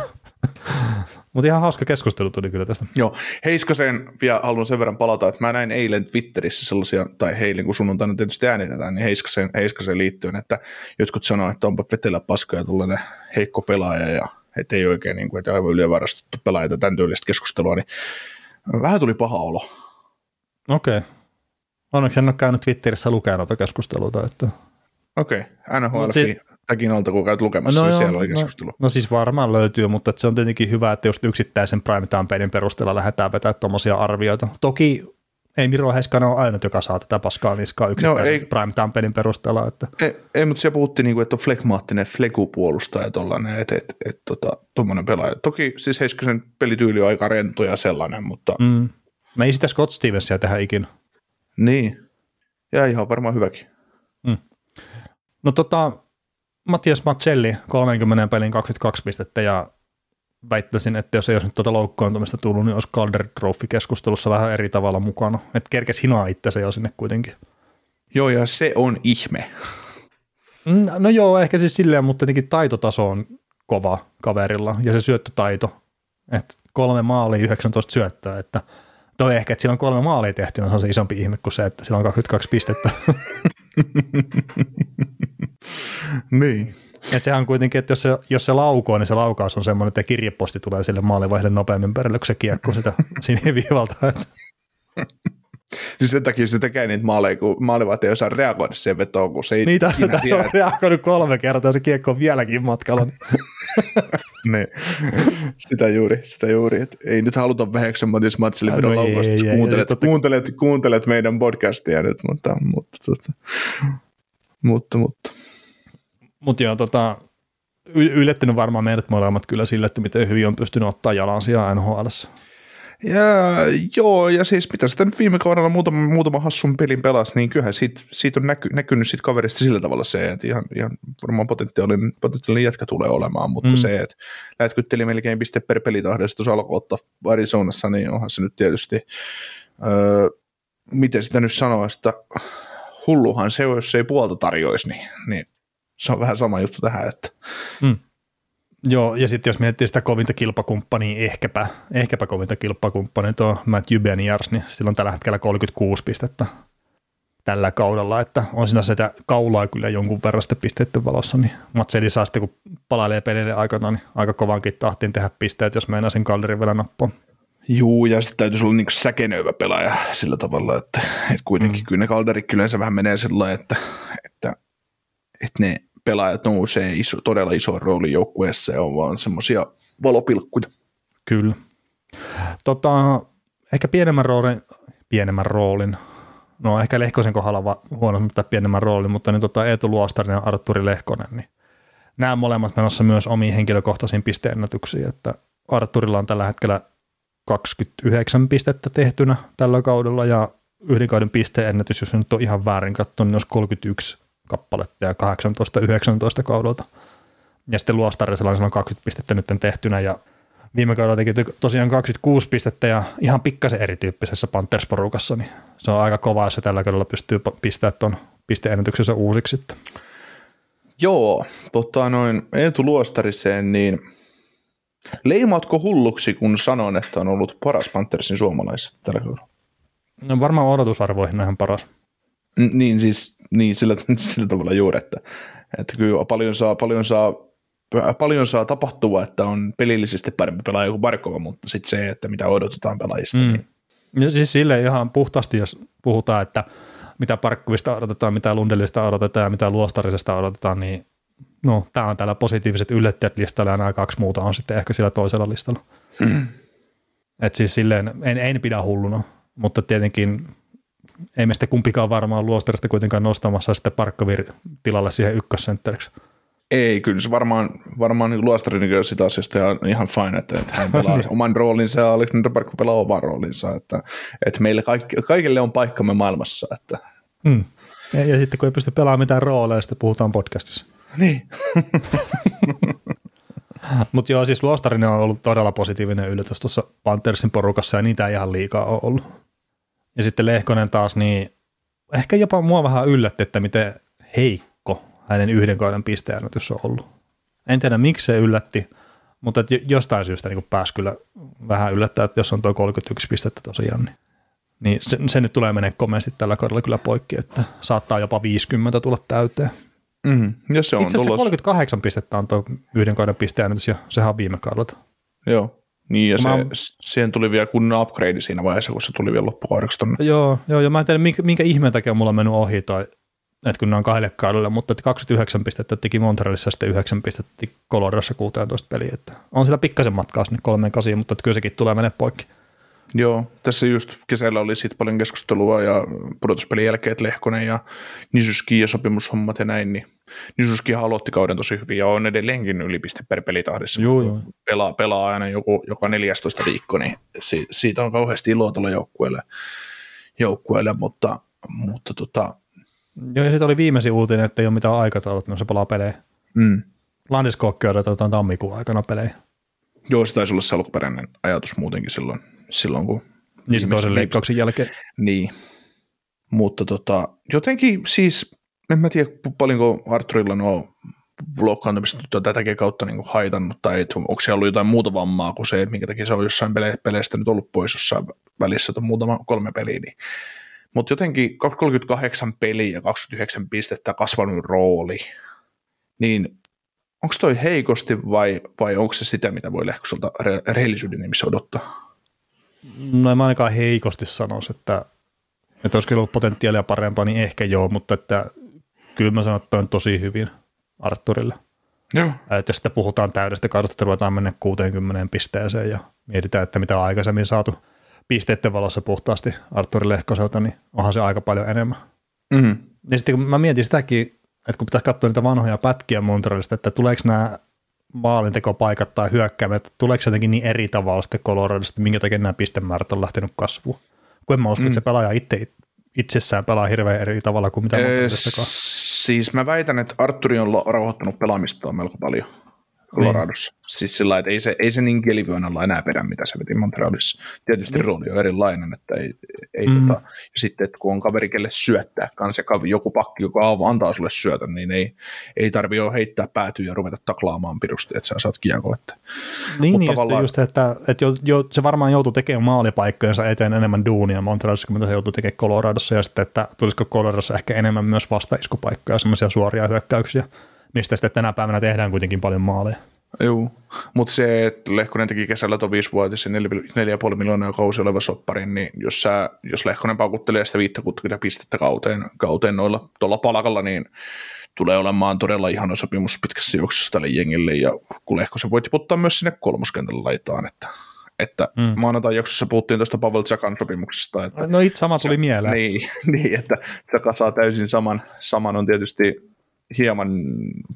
Mutta ihan hauska keskustelu tuli kyllä tästä. Joo, Heiskasen vielä haluan sen verran palata, että mä näin eilen Twitterissä sellaisia, tai eilen kun sunnuntaina tietysti äänitetään, niin Heiskasen, Heiskasen liittyen, että jotkut sanoo, että onpa Vetelä paska ja tuollainen heikko pelaaja ja että ei oikein, niin kuin, että aivan ylivarastettu pelaaja tai tämän tyylistä keskustelua, niin vähän tuli paha olo. Okei. Okay. Onneksi en ole käynyt Twitterissä lukemaan noita keskusteluita. Että... Okei, okay. NHL siis, täkin alta, kun käyt lukemassa, no niin siellä oli no- keskustelu. No, no siis varmaan löytyy, mutta se on tietenkin hyvä, että just yksittäisen primetime-pelin perusteella lähdetään vetämään tuommoisia arvioita. Toki ei Miro Heiskanen ole ainut, joka saa tätä paskaa niskaa yksittäisen no, ei, primetime-pelin perusteella. Että. Ei, ei, mutta siellä puhuttiin, niin kuin, että on flekmaattinen flekupuolustaja tuollainen, että et, et, tota, tuommoinen pelaaja. Toki siis Heiskasen pelityyli on aika rento ja sellainen, mutta... Mm. Mä ei sitä Scott Stevensia tehdä ikinä. Niin, ja ihan varmaan hyväkin. Mm. No tota, Mattias Matselli, 30 pelin 22 pistettä ja väittäisin, että jos ei olisi nyt tuota loukkaantumista tullut, niin olisi Calder Trophy-keskustelussa vähän eri tavalla mukana. Että kerkes hinoa itse jo sinne kuitenkin. Joo, ja se on ihme. Mm, no joo, ehkä siis silleen, mutta tietenkin taitotaso on kova kaverilla, ja se syöttötaito, että kolme maalia, 19 syöttöä, että toi ehkä, että sillä on kolme maalia tehty, on se isompi ihme kuin se, että sillä on 22 pistettä. niin. Et sehän on kuitenkin, että jos se, jos se laukoo, niin se laukaus on semmoinen, että kirjeposti tulee sille maalivaihdelle nopeammin perille, kun se kiekko sitä siniviivalta. Siis sen takia se tekee niitä maaleja, kun maalivahti ei osaa reagoida siihen vetoon, kun se ei Niitä se on reagoinut kolme kertaa, se kiekko on vieläkin matkalla. ne. Sitä juuri, sitä juuri. Et ei nyt haluta väheksyä Matis Matselin vedon no laukausta, jos kuuntelet, totta... kuuntelet, kuuntelet, meidän podcastia nyt, mutta, mutta, mutta, mutta, mutta. Mutta joo, tota, yllättänyt varmaan meidät molemmat kyllä sille, että miten hyvin on pystynyt ottaa jalansia NHL. Ja, joo, ja siis mitä sitä nyt viime kaudella muutama, muutama hassun pelin pelasi, niin kyllähän siitä, siitä on näky, näkynyt siitä kaverista sillä tavalla se, että ihan, ihan varmaan potentiaalinen, potentiaalinen jätkä tulee olemaan, mutta mm. se, että lätkytteli melkein piste per pelitahdesta tuossa alkoi ottaa Arizonassa, niin onhan se nyt tietysti, öö, miten sitä nyt sanoa, että hulluhan se on, jos ei puolta tarjoisi, niin, niin se on vähän sama juttu tähän. Että. Mm. Joo, ja sitten jos miettii sitä kovinta kilpakumppania, ehkäpä, ehkäpä kovinta kilpakumppania, tuo Matt Jubeniers, niin sillä on tällä hetkellä 36 pistettä tällä kaudella, että on siinä sitä kaulaa kyllä jonkun verran sitten pisteiden valossa, niin Matseli saa sitten, kun palailee pelille aikana, niin aika kovankin tahtiin tehdä pisteet, jos meinaa sen kalderin vielä nappaa. Juu, ja sitten täytyisi olla niin säkenöivä pelaaja sillä tavalla, että, että kuitenkin mm. kyllä ne kalderit kyllä vähän menee sillä että, että että ne pelaajat nousee iso, todella iso rooli joukkueessa ja on vaan semmoisia valopilkkuja. Kyllä. Tota, ehkä pienemmän roolin, pienemmän roolin, no ehkä Lehkosen kohdalla va, huono mutta pienemmän roolin, mutta niin tota Eetu Luostarinen ja Arturi Lehkonen, niin nämä molemmat menossa myös omiin henkilökohtaisiin pisteennätyksiin, että Arturilla on tällä hetkellä 29 pistettä tehtynä tällä kaudella ja yhden kauden pisteennätys, jos nyt on ihan väärin katsonut, niin olisi 31 kappaletta ja 18-19 kaudelta. Ja sitten Luostarisella on 20 pistettä nyt tehtynä ja viime kaudella teki tosiaan 26 pistettä ja ihan pikkasen erityyppisessä Panthers-porukassa, niin se on aika kova, jos se tällä kaudella pystyy pistämään tuon pisteennätyksensä uusiksi sitten. Joo, tota noin Eetu Luostariseen, niin leimaatko hulluksi, kun sanon, että on ollut paras Panthersin suomalaisista tällä kaudella? No varmaan odotusarvoihin ihan paras. N- niin siis niin sillä, sillä tavalla juuri, että, että kyllä paljon saa, paljon saa paljon saa tapahtua, että on pelillisesti parempi pelaaja kuin Barkova, mutta sitten se, että mitä odotetaan pelaajista. Mm. Niin. Ja siis sille ihan puhtaasti, jos puhutaan, että mitä Parkkuvista odotetaan, mitä Lundellista odotetaan ja mitä Luostarisesta odotetaan, niin no, tämä on täällä positiiviset yllättäjät listalla ja nämä kaksi muuta on sitten ehkä sillä toisella listalla. Mm. Et siis silleen, en, en pidä hulluna, mutta tietenkin ei meistä kumpikaan varmaan Luostarista kuitenkaan nostamassa sitten Parkkovir tilalle siihen ykkössentteriksi. Ei, kyllä se varmaan, varmaan niin luostari niin sitä asiasta ihan, ihan fine, että, että hän pelaa oman roolinsa ja Alexander Parkko pelaa oman roolinsa, että, että meille kaikki, kaikille on paikkamme maailmassa. Että. Hmm. Ja, ja, sitten kun ei pysty pelaamaan mitään rooleja, sitten puhutaan podcastissa. Niin. Mutta joo, siis Luostarinen on ollut todella positiivinen yllätys tuossa Panthersin porukassa ja niitä ei ihan liikaa ole ollut. Ja sitten Lehkonen taas, niin ehkä jopa mua vähän yllätti, että miten heikko hänen yhden kauden pisteennätys on ollut. En tiedä miksi se yllätti, mutta jostain syystä niin pääsi kyllä vähän yllättää, että jos on tuo 31 pistettä tosiaan, niin, niin se, se, nyt tulee menee komeasti tällä kaudella kyllä poikki, että saattaa jopa 50 tulla täyteen. Mm, ja se on Itse asiassa 38 pistettä on tuo yhden kauden pisteennätys ja sehän on viime kaudelta. Joo, niin ja se, Mä- siihen tuli vielä kunnon upgrade siinä vaiheessa, kun se tuli vielä loppukaudeksi tonne. Joo, joo, ja mä en tiedä, minkä, minkä ihmeen takia mulla on mennyt ohi toi, että kun ne on kahdelle kaudelle, mutta että 29 pistettä teki Montrealissa ja sitten 9 pistettä teki Coloradossa 16 peliä. Että on sillä pikkasen matkaa sinne kolmeen kasiin, mutta että kyllä sekin tulee mennä poikki. Joo, tässä just kesällä oli siitä paljon keskustelua ja pudotuspelin jälkeen, että Lehkonen ja Nisuski ja sopimushommat ja näin, niin Nisuski aloitti kauden tosi hyvin ja on edelleenkin ylipiste per pelitahdissa. Joo, joo. Pelaa, pelaa aina joku, joka 14 viikko, niin si, siitä on kauheasti iloa tuolla joukkueelle, joukkueelle mutta, mutta tota, Joo, ja sitten oli viimeisin uutinen, että ei ole mitään aikataulut, kun se pelaa pelejä. mm, Landiskokki odotetaan tammikuun aikana pelejä. joo, se taisi olla se alkuperäinen ajatus muutenkin silloin, silloin kun Niin se toisen leikkauksen jälkeen. Niin, mutta tota, jotenkin siis, en mä tiedä paljonko Arturilla nuo on tätäkin kautta niin kuin haitannut, tai että onko siellä ollut jotain muuta vammaa kuin se, että minkä takia se on jossain pele- peleistä nyt ollut pois jossain välissä, että on muutama kolme peliä, niin. mutta jotenkin 38 peliä ja 29 pistettä kasvanut rooli, niin onko toi heikosti vai, vai onko se sitä, mitä voi Lehkoselta re- rehellisyyden nimissä odottaa? No en mä ainakaan heikosti sanoisi, että, että olisi kyllä ollut potentiaalia parempaa, niin ehkä joo, mutta että kyllä mä sanon, että on tosi hyvin Arturille. Joo. Että jos sitten puhutaan täydestä kaudesta, että ruvetaan mennä 60 pisteeseen ja mietitään, että mitä on aikaisemmin saatu pisteiden valossa puhtaasti Arturi Lehkoselta, niin onhan se aika paljon enemmän. Mm-hmm. Ja sitten kun mä mietin sitäkin, että kun pitäisi katsoa niitä vanhoja pätkiä Montrealista, että tuleeko nämä maalintekopaikat tai hyökkäämät, tuleeko se jotenkin niin eri tavalla sitten Coloradosta, että minkä takia nämä pistemäärät on lähtenyt kasvuun. Kun en mä usko, mm. että se pelaaja itse, itsessään pelaa hirveän eri tavalla kuin mitä Montrealissakaan. siis mä väitän, että Arturi on rauhoittanut pelaamistaan melko paljon Coloradossa. Niin. Siis sillä että ei se, ei se niin kelivyönalla enää perä, mitä se veti Montrealissa. Tietysti rooli on erilainen, että ei, ei Mm. tota, ja sitten, että kun on kaveri, kelle syöttää kanssa, joku pakki, joka antaa sulle syötön, niin ei, ei tarvi jo heittää päätyä ja ruveta taklaamaan pirusti, että sä saat kiekko. Että. Niin, Mut niin tavallaan- just, että, että jo, jo, se varmaan joutuu tekemään maalipaikkojensa eteen enemmän duunia Montrealissa, kuin mitä se joutuu tekemään Coloradossa, ja sitten, että tulisiko Coloradossa ehkä enemmän myös vastaiskupaikkoja, semmoisia suoria hyökkäyksiä, mistä sitten tänä päivänä tehdään kuitenkin paljon maaleja. Joo, mutta se, että Lehkonen teki kesällä tuon viisivuotisen 4,5 miljoonaa kausi oleva sopparin, niin jos, sä, jos Lehkonen paukuttelee sitä 50 pistettä kauteen, kauteen noilla tuolla palkalla, niin tulee olemaan todella ihana sopimus pitkässä juoksussa tälle jengille, ja kun Lehkosen voi tiputtaa myös sinne kolmoskentällä laitaan, että, että Mm. maanantai jaksossa puhuttiin tuosta Pavel Tsakan sopimuksesta, että No itse sama tuli mieleen. Niin, niin, että Tsaka saa täysin saman, saman on tietysti hieman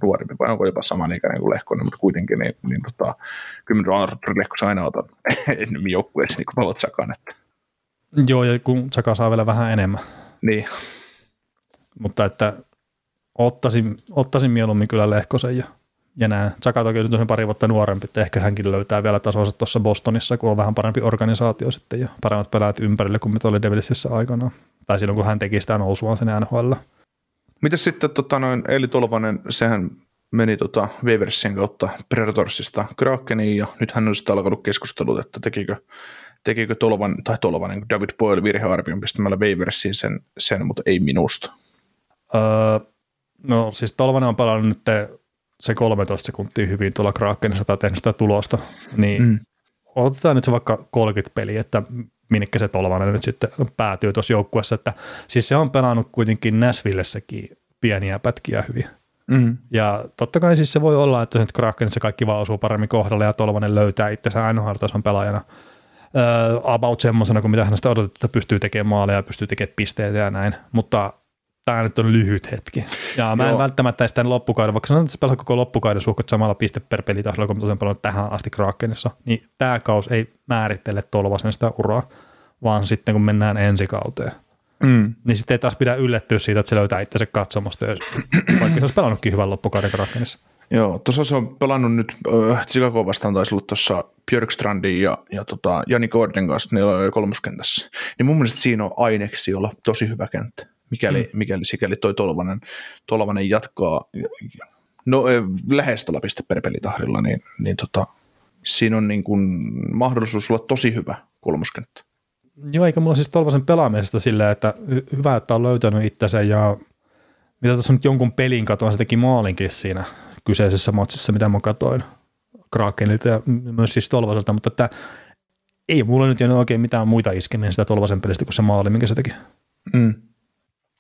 nuorempi, vai onko jopa samanikäinen kuin Lehkonen, mutta kuitenkin, niin, niin tota, kyllä minä Lehkosen aina otan enemmän joukkueessa niin kuin Pavel Tsakan, että Joo, ja kun Saka saa vielä vähän enemmän. niin, Mutta että ottaisin, ottaisin mieluummin kyllä Lehkosen ja, ja nämä. Saka toki nyt on pari vuotta nuorempi, että ehkä hänkin löytää vielä tasonsa tuossa Bostonissa, kun on vähän parempi organisaatio sitten ja paremmat pelaajat ympärille kuin mitä oli Devilsissä aikanaan. Tai silloin, kun hän teki sitä nousua sen NHL. Mitäs sitten tota, noin Eli Tolvanen, sehän meni tota Waversien kautta Predatorsista Krakeniin ja nyt hän on sitten alkanut keskustelut, että tekikö, tekikö Tolvan, tai Tolvanen, David Boyle virhearvion pistämällä Waversiin sen, sen, mutta ei minusta. Öö, no siis Tolvanen on pelannut nyt se 13 sekuntia hyvin tuolla Krakenissa tai tehnyt sitä tulosta, niin. Mm. otetaan nyt se vaikka 30 peliä, että minkä se Tolvanen nyt sitten päätyy tuossa joukkueessa. Että, siis se on pelannut kuitenkin Näsvillessäkin pieniä pätkiä hyvin. Mm. Ja totta kai siis se voi olla, että se nyt Krakenissa kaikki vaan osuu paremmin kohdalle ja Tolvanen löytää itsensä NHL-tason pelaajana about semmoisena kuin mitä hänestä odotettu, että pystyy tekemään maaleja ja pystyy tekemään pisteitä ja näin. Mutta tämä nyt on lyhyt hetki. Ja mä en Joo. välttämättä edes tämän loppukauden, vaikka sanotaan, että se pelaa koko loppukauden suhkot samalla piste per pelitasolla, kun on pelannut tähän asti Krakenissa, niin tämä kaus ei määrittele Tolvasen sitä uraa, vaan sitten kun mennään ensi kauteen. Mm. Niin sitten ei taas pidä yllättyä siitä, että se löytää itsensä katsomosta, jos- vaikka se olisi pelannutkin hyvän loppukauden Krakenissa. Joo, tuossa se on pelannut nyt, äh, Chicago vastaan taisi olla tuossa Björkstrandin ja, ja tota, Jani Gordon kanssa, ne oli kolmoskentässä. Niin mun mielestä siinä on aineksi olla tosi hyvä kenttä, mikäli, mm. mikäli sikäli toi Tolvanen, Tolvanen jatkaa, no äh, lähes tuolla piste per pelitahdilla, niin, niin tota, siinä on niin kuin mahdollisuus olla tosi hyvä kolmoskenttä. Joo, eikä mulla siis Tolvasen pelaamisesta silleen, että hy- hyvä, että on löytänyt itsensä ja mitä tuossa nyt jonkun pelin katoin, se teki maalinkin siinä kyseisessä matsissa, mitä mä katoin Krakenilta ja myös siis Tolvaselta, mutta että ei mulla nyt jäänyt oikein mitään muita iskemiä sitä Tolvasen pelistä kuin se maali, minkä se teki. Mm.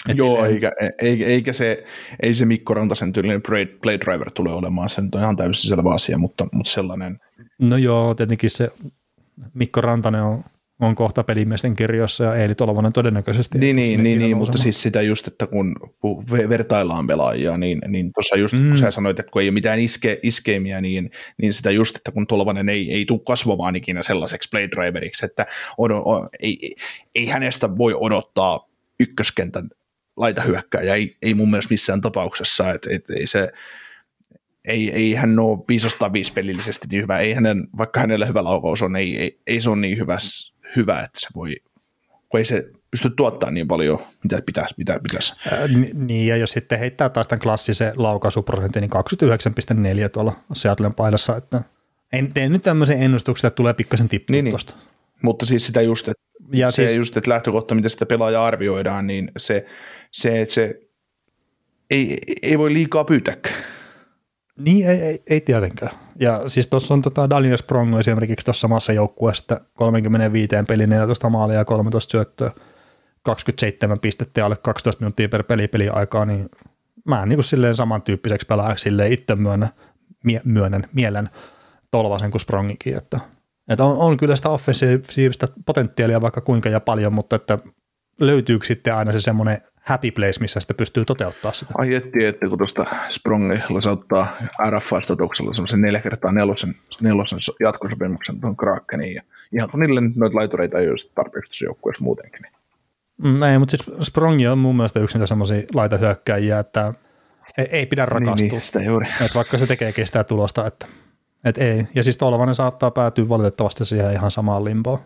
Et Joo, silleen- eikä, eikä, eikä se, ei se Mikko Rantasen tyylinen play, driver tule olemaan, se nyt on ihan täysin selvä asia, mutta, mutta sellainen, No joo, tietenkin se Mikko Rantanen on, on kohta pelimiesten kirjoissa ja Eeli Tolvanen todennäköisesti. Niin, niin, sinne niin, kyllä niin mutta siis sitä just, että kun vertaillaan pelaajia, niin, niin tuossa just, mm. Kun sä sanoit, että kun ei ole mitään iske, iskeemiä, niin, niin sitä just, että kun Tolvanen ei, ei tule kasvamaan ikinä sellaiseksi play driveriksi, että odo, o, ei, ei, ei, hänestä voi odottaa ykköskentän laitahyökkääjä, ei, ei mun mielestä missään tapauksessa, että et, ei se, ei, ei hän ole 505 pelillisesti niin hyvä, ei hänen, vaikka hänellä hyvä laukaus on, ei, ei, ei se ole niin hyvä, hyvä, että se voi, kun ei se pysty tuottamaan niin paljon, mitä pitäisi. Mitä pitäisi. Ää, ni- Niin, ja jos sitten heittää taas tämän klassisen laukaisuprosentin, niin 29,4 tuolla Seattlen paidassa, että en tee nyt tämmöisen ennustuksen, että tulee pikkasen tippua Niin, niin, niin. tuosta. Mutta siis sitä just, että, Ja se siis- just, että lähtökohta, miten sitä pelaajaa arvioidaan, niin se, se, että se ei, ei voi liikaa pyytääkään. Niin, ei, ei, ei tietenkään. Ja siis tuossa on tota Daniel Sprongo esimerkiksi tuossa samassa joukkueessa, että 35 pelin 14 maalia ja 13 syöttöä, 27 pistettä alle 12 minuuttia per peli peliaikaa, niin mä en niin kuin silleen samantyyppiseksi pelaajaksi silleen itse myönnä, mie, myönnän mielen Tolvasen kuin Sprongikin, että, että on, on, kyllä sitä offensiivista potentiaalia vaikka kuinka ja paljon, mutta että löytyykö sitten aina se semmoinen happy place, missä sitä pystyy toteuttaa sitä. Ai etti, että kun tuosta Sprongilla saattaa RFA-statuksella semmoisen neljä kertaa nelosen, nelosen so- jatkosopimuksen tuon Krakeniin. Ja ihan kun niille nyt noita laitureita ei ole tarpeeksi joukkueessa muutenkin. Niin. Mm, ei, mutta siis Sprongi on mun mielestä yksi niitä semmoisia laitahyökkäjiä, että ei, ei pidä rakastua. Niin, niin, sitä juuri. että vaikka se tekee kestää tulosta, että, että ei. Ja siis Tolvanen saattaa päätyä valitettavasti siihen ihan samaan limboon.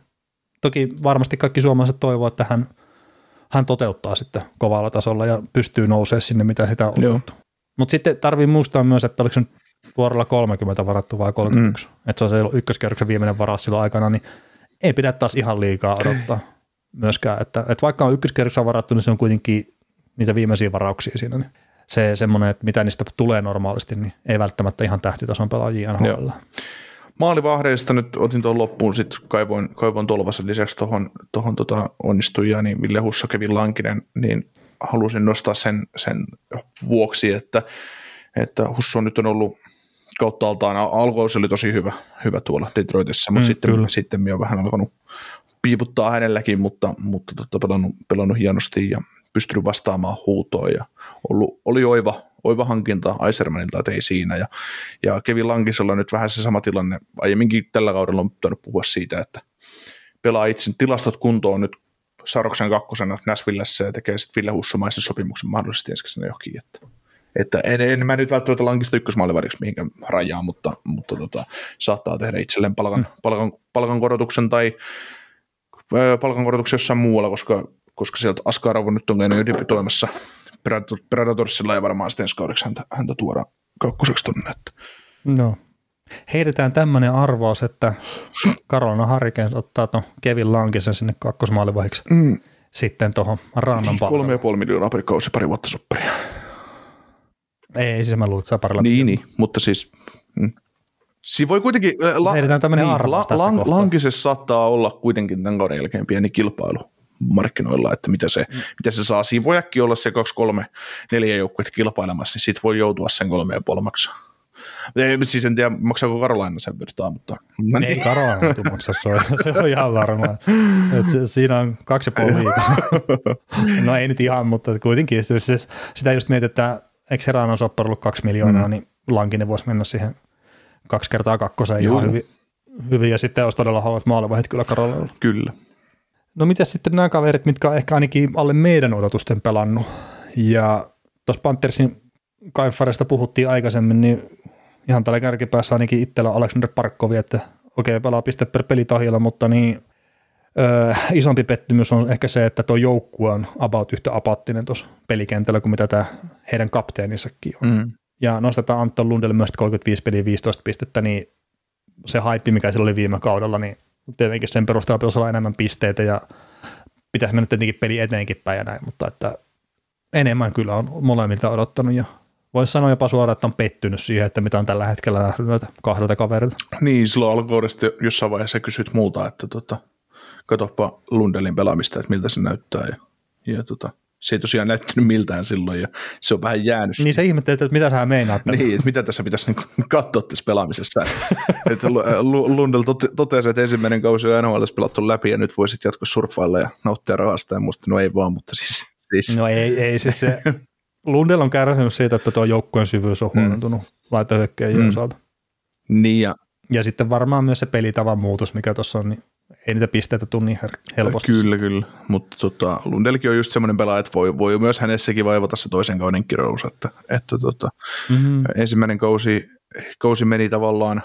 Toki varmasti kaikki suomalaiset toivoo, että hän, hän toteuttaa sitten kovalla tasolla ja pystyy nousemaan sinne, mitä sitä on Joo. Mutta sitten tarvii muistaa myös, että oliko se nyt vuorolla 30 varattu vai 31. Mm. Että se on se ykköskierroksen viimeinen varaus silloin aikana, niin ei pidä taas ihan liikaa odottaa myöskään. Että, että vaikka on ykköskierroksen varattu, niin se on kuitenkin niitä viimeisiä varauksia siinä. Niin se semmoinen, että mitä niistä tulee normaalisti, niin ei välttämättä ihan tähtitason pelaajia NHL. Maalivahdeista nyt otin tuon loppuun, sitten kaivoin, kaivoin Tolvasen lisäksi tuohon tohon tota onnistujia, niin Ville Husso, Kevin Lankinen, niin halusin nostaa sen, sen vuoksi, että, että Husso nyt on ollut kautta altaan, alkoi oli tosi hyvä, hyvä tuolla Detroitissa, mutta Mm, sitten, kyllä. sitten minä on vähän alkanut piiputtaa hänelläkin, mutta, mutta tota, pelannut, pelannut hienosti ja pystynyt vastaamaan huutoon ja ollut, oli oiva, oiva hankinta Aisermanilta, että ei siinä. Ja, ja Kevin Lankisella on nyt vähän se sama tilanne. Aiemminkin tällä kaudella on pitänyt puhua siitä, että pelaa itse tilastot kuntoon nyt Saroksen kakkosena Näsvillessä ja tekee sitten Ville Hussomaisen sopimuksen mahdollisesti ensi kesänä johonkin. Että, että en, en, mä nyt välttämättä Lankista ykkösmaalivariksi mihinkään rajaa, mutta, mutta tota, saattaa tehdä itselleen palkan, palkan, palkankorotuksen tai palkankorotuksen jossain muualla, koska, koska sieltä Askarov nyt on käynyt jo debytoimassa Predatorsilla ja varmaan sitten ensi kaudeksi häntä, häntä tuoda kakkoseksi tonne. No. Heitetään tämmöinen arvaus, että Karolina Harikens ottaa tuon Kevin Lankisen sinne kakkosmaalivaiheeksi Mm, sitten tuohon rannan kolme palveluun. ja puoli miljoonaa per kausi, pari vuotta sopparia. Ei, siis mä luulen, että saa parilla. Niin, niin, mutta siis mm, Siinä voi kuitenkin, la, Heitetään tämmöinen arvaus tässä lang, kohtaa. Lankisessa saattaa olla kuitenkin tämän kauden jälkeen pieni kilpailu markkinoilla, että mitä se, mm. mitä se saa. Siinä voi äkkiä olla se 2, 3, 4 joukkuetta kilpailemassa, niin sit voi joutua sen kolme ja puoli maksaa. Ei, siis en tiedä, maksaako Karolaina sen vertaa, mutta... No Ei Karolana tuu maksaa, se on, se on ihan varma. Et se, siinä on kaksi ja puoli viikkoa. No ei nyt ihan, mutta kuitenkin. Se, se, sitä just mietit, että eikö Heranan soppa ollut kaksi miljoonaa, mm. niin Lankinen voisi mennä siihen kaksi kertaa kakkoseen Joo. ihan hyvin, hyvin. Ja sitten olisi todella halvat maalivahit kyllä Karolanalla. Kyllä. No mitä sitten nämä kaverit, mitkä on ehkä ainakin alle meidän odotusten pelannut. Ja tuossa Panthersin Kaifarista puhuttiin aikaisemmin, niin ihan tällä kärkipäässä ainakin itsellä on Alexander Parkkovi, että okei, pelaa piste per pelitahjalla, mutta niin ö, isompi pettymys on ehkä se, että tuo joukkue on about yhtä apaattinen tuossa pelikentällä kuin mitä tämä heidän kapteenissakin on. Mm. Ja nostetaan Anton Lundelle myös 35 peliä 15 pistettä, niin se haippi, mikä sillä oli viime kaudella, niin tietenkin sen perusteella pitäisi olla enemmän pisteitä ja pitäisi mennä tietenkin peli eteenkin päin ja näin, mutta että enemmän kyllä on molemmilta odottanut ja voisi sanoa jopa suoraan, että on pettynyt siihen, että mitä on tällä hetkellä nähnyt näitä kahdelta kaverilta. Niin, silloin alkuvuodesta jossain vaiheessa kysyt multa, että tota, katoppa Lundelin pelaamista, että miltä se näyttää. Ja, ja tota, se ei tosiaan näyttänyt miltään silloin ja se on vähän jäänyt. Niin se ihmettelee, että mitä sä meinaat. tällä. Niin, että mitä tässä pitäisi niinku katsoa tässä pelaamisessa. että Lu- Lundell tote- totesi, että ensimmäinen kausi on NHL pelattu läpi ja nyt voisit jatkoa surffailla ja nauttia rahasta ja musta no ei vaan, mutta siis, siis No ei, ei siis se. Lundell on kärsinyt siitä, että tuo joukkueen syvyys on huonontunut mm. laitahyökkäjien Mm. osalta. niin ja Ja sitten varmaan myös se pelitavan muutos, mikä tuossa on, niin ei niitä pisteitä tule niin helposti. Kyllä, kyllä. Mutta tota, Lundellkin on just semmoinen pelaaja, että voi, voi myös hänessäkin vaivata se toisen kauden kirous. Että, että tota, Mm-hmm. ensimmäinen kausi, kausi meni tavallaan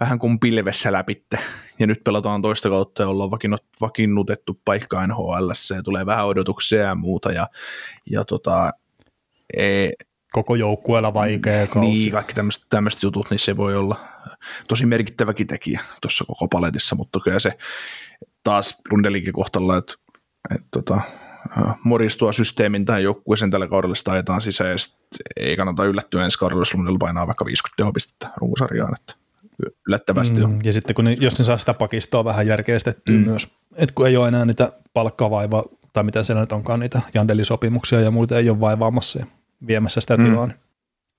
vähän kuin pilvessä läpitte. Ja nyt pelataan toista kautta ja ollaan vakinnut, vakiinnutettu paikka NHL. Ja tulee vähän odotuksia ja muuta. Ja, ja tota, e, Koko joukkueella vaikea kausi. niin, kaikki tämmöiset jutut, niin se voi olla tosi merkittäväkin tekijä tuossa koko paletissa, mutta kyllä se taas Lundelikin kohtalla, että, että tota, Moris tuo systeemin tähän joukkueeseen tällä kaudella sitä ajetaan sisään, ja sit ei kannata yllättyä ensi kaudella, jos Lundell painaa vaikka 50 tehopistettä runkosarjaan, että yllättävästi on. Mm, ja sitten kun ne, jos ne saa sitä pakistoa vähän järkeistettyä mm. myös, että kun ei ole enää niitä palkkavaiva tai mitä siellä nyt onkaan, niitä jandelisopimuksia ja muita ei ole vaivaamassa viemässä sitä Mm. tilaa.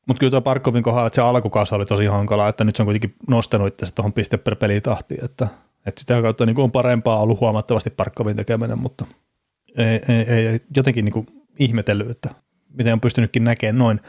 Mutta kyllä tuo Parkkovin kohdalla, että se alkukausi oli tosi hankala, että nyt se on kuitenkin nostanut itse tuohon piste per pelitahtiin, että, että sitä kautta niin on parempaa ollut huomattavasti Parkkovin tekeminen, mutta ei, ei, ei jotenkin niin ihmetellyt, että miten on pystynytkin näkemään noin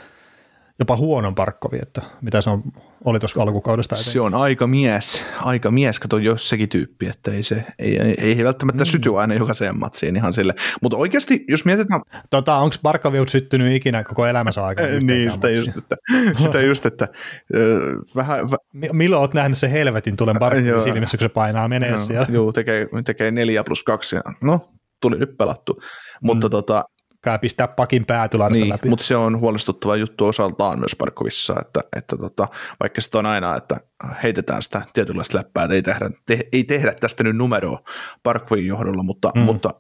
jopa huonon Parkkovi, että mitä se on, oli tuossa alkukaudesta eteenpäin. Se on aika mies, aika mies, kato jos sekin tyyppi, että ei se, ei, ei, ei välttämättä mm. syty aina jokaiseen matsiin ihan sille. Mutta oikeasti, jos mietitään, Tota, onko Barkoviut syttynyt ikinä koko elämänsä aikana? niin sitä matsiin? just, että, sitä just, että ö, vähän, vä, Mi- Milloin olet nähnyt se helvetin tulen. Barkovin silmissä, kun se painaa menee Joo, siellä? Joo, tekee, tekee neljä plus kaksi. No, tuli nyt pelattu. Mutta mm. tota, Kää pistää pakin päätylarista niin, läpi. mutta se on huolestuttava juttu osaltaan myös Parkkovissa, että, että tota, vaikka sitä on aina, että heitetään sitä tietynlaista läppää, että ei tehdä, te, ei tehdä tästä nyt numeroa Parkkovin johdolla, mutta, Mm. mutta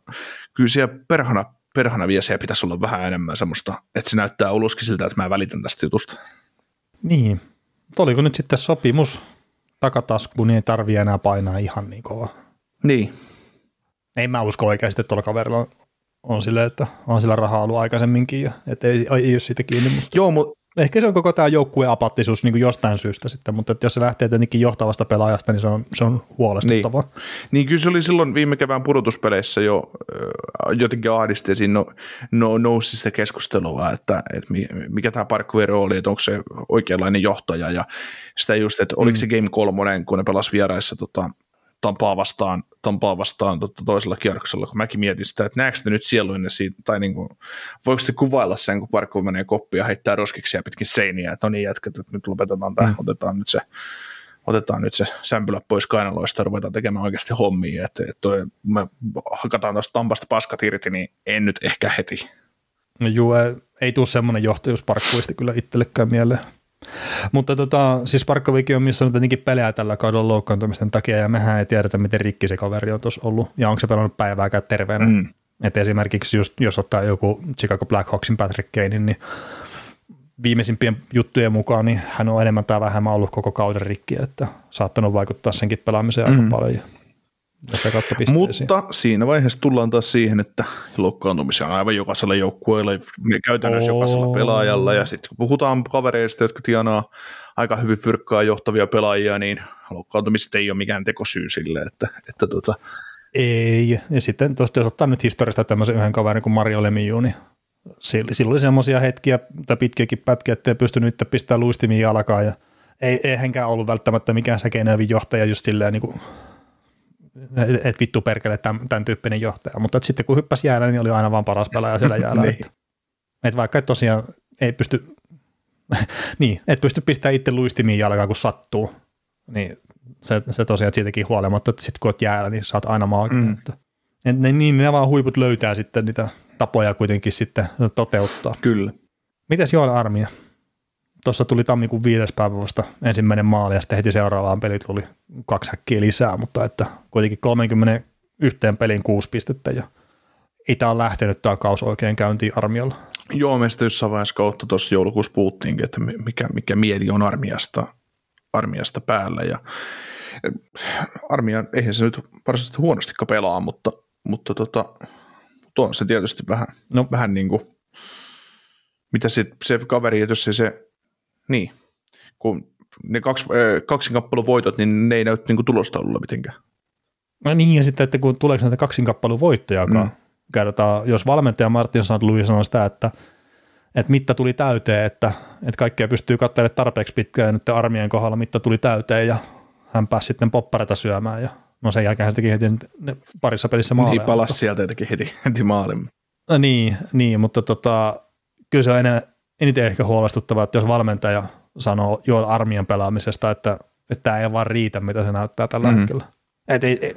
kyllä siellä perhana, perhana viesiä pitäisi olla vähän enemmän semmoista, että se näyttää uluskin siltä, että mä välitän tästä jutusta. Niin. Mutta oliko nyt sitten sopimus takataskuun, niin ei tarvii enää painaa ihan niin kova. Niin, Ei mä usko oikeasti, että tuolla kaverilla on, on silleen, että on sillä rahaa ollut aikaisemminkin, ja että ei, ei ole siitä kiinni. Mutta joo, mutta ehkä se on koko tämä joukkueen apattisuus niin kuin jostain syystä sitten, mutta että jos se lähtee tietenkin johtavasta pelaajasta, niin se on, se on huolestuttavaa. Niin. Niin kyllä se oli silloin viime kevään pudotuspeleissä jo äh, jotenkin ahdisti ja siinä no, no, nousi sitä keskustelua, että, että mi- mikä tämä Parkkojen rooli, että onko se oikeanlainen johtaja ja sitä just, että oliko se Game 3, kun ne pelas vieraissa tota, Tampaa vastaan, Tampaa vastaan tota, toisella kierroksella, kun mäkin mietin sitä, että näetkö te nyt sieluinen siitä, tai niin kuin, voiko te kuvailla sen, kun Parkko menee koppia ja heittää roskiksi pitkin seiniä, että no niin jätkät, että nyt lopetetaan tämä, mm. otetaan nyt se otetaan nyt se sämpylä pois kainaloista ja ruvetaan tekemään oikeasti hommia, että, että toi, me hakataan tuosta tampasta paskat irti, niin en nyt ehkä heti. No juu, ei, ei tule semmoinen johtajuus Parkkovista kyllä itsellekään mieleen. Mutta tota, siis Parkkovikin on missannut tietenkin pelejä tällä kaudella loukkaantumisten takia, ja mehän ei tiedetä, miten rikki se kaveri on tuossa ollut, ja onko se pelannut päivääkään terveenä. Mm. Et esimerkiksi just, jos ottaa joku Chicago Blackhawksin Patrick Kanein, niin viimeisimpien juttujen mukaan niin hän on enemmän tai vähemmän ollut koko kauden rikki, että saattanut vaikuttaa senkin pelaamiseen aika mm. paljon. Mutta siinä vaiheessa tullaan taas siihen, että loukkaantumisia on aivan jokaisella joukkueella, käytännössä Oo. jokaisella pelaajalla, ja sitten kun puhutaan kavereista, jotka tienaa aika hyvin fyrkkaa johtavia pelaajia, niin loukkaantumiset ei ole mikään tekosyy sille, että, että tota... Ei, ja sitten tuosta jos ottaa nyt historiasta tämmöisen yhden kaverin kuin Mario Lemieux, niin silloin oli semmoisia hetkiä tai pitkiäkin pätkiä, että ei pystynyt itse pistämään luistimiin jalkaan, ja ei, ei hänkään ollut välttämättä mikään säkeinävin johtaja just silleen niin kuin että et vittu perkele tämän, tämän tyyppinen johtaja, mutta et sitten kun hyppäsi jäällä, niin oli aina vaan paras pelaaja siellä jäällä. niin. että, et vaikka et tosiaan ei pysty, niin, et pysty pistämään itse luistimiin jalkaan, kun sattuu, niin se, se tosiaan että siitäkin huolimatta, että sitten kun olet jäällä, niin saat aina maaginen. Mm. Että, et ne, niin ne vaan huiput löytää sitten niitä tapoja kuitenkin sitten toteuttaa. Kyllä. Mites Joel Armia? Tuossa tuli tammikuun viides päivä vasta ensimmäinen maali ja sitten heti seuraavaan peli tuli kaksi häkkiä lisää, mutta että kuitenkin 30 yhteen pelin kuusi pistettä ja Itä on lähtenyt tämä kaus oikein käyntiin armiolla. Joo, meistä jossain vaiheessa kautta tuossa joulukuussa puhuttiinkin, että mikä, mikä mieli on armiasta, armiasta päällä ja armia, eihän se nyt varsinaisesti huonosti pelaa, mutta, mutta tota, tuo on se tietysti vähän, no. vähän niin kuin, mitä sit, se kaveri, jos se, se niin, kun ne kaksi, äh, kaksinkappalun voitot, niin ne ei näy niin tulostaululla mitenkään. No niin, ja sitten, että kun tuleeko näitä kaksinkappalun voittojakaan, mm. kertaa, jos valmentaja Martin St. Louis sanoo sitä, että, että mitta tuli täyteen, että, että kaikkea pystyy katselemaan tarpeeksi pitkään, ja nyt armien kohdalla mitta tuli täyteen, ja hän pääsi sitten poppareita syömään, ja no sen jälkeen hän teki heti ne parissa pelissä maaleja. Niin, palasi sieltä ja teki heti, heti maalin. No niin, niin, mutta tota, kyllä se on enää, eniten ehkä huolestuttavaa, että jos valmentaja sanoo jo armian pelaamisesta, että, että tämä ei vaan riitä, mitä se näyttää tällä mm-hmm. hetkellä. Et ei, ei,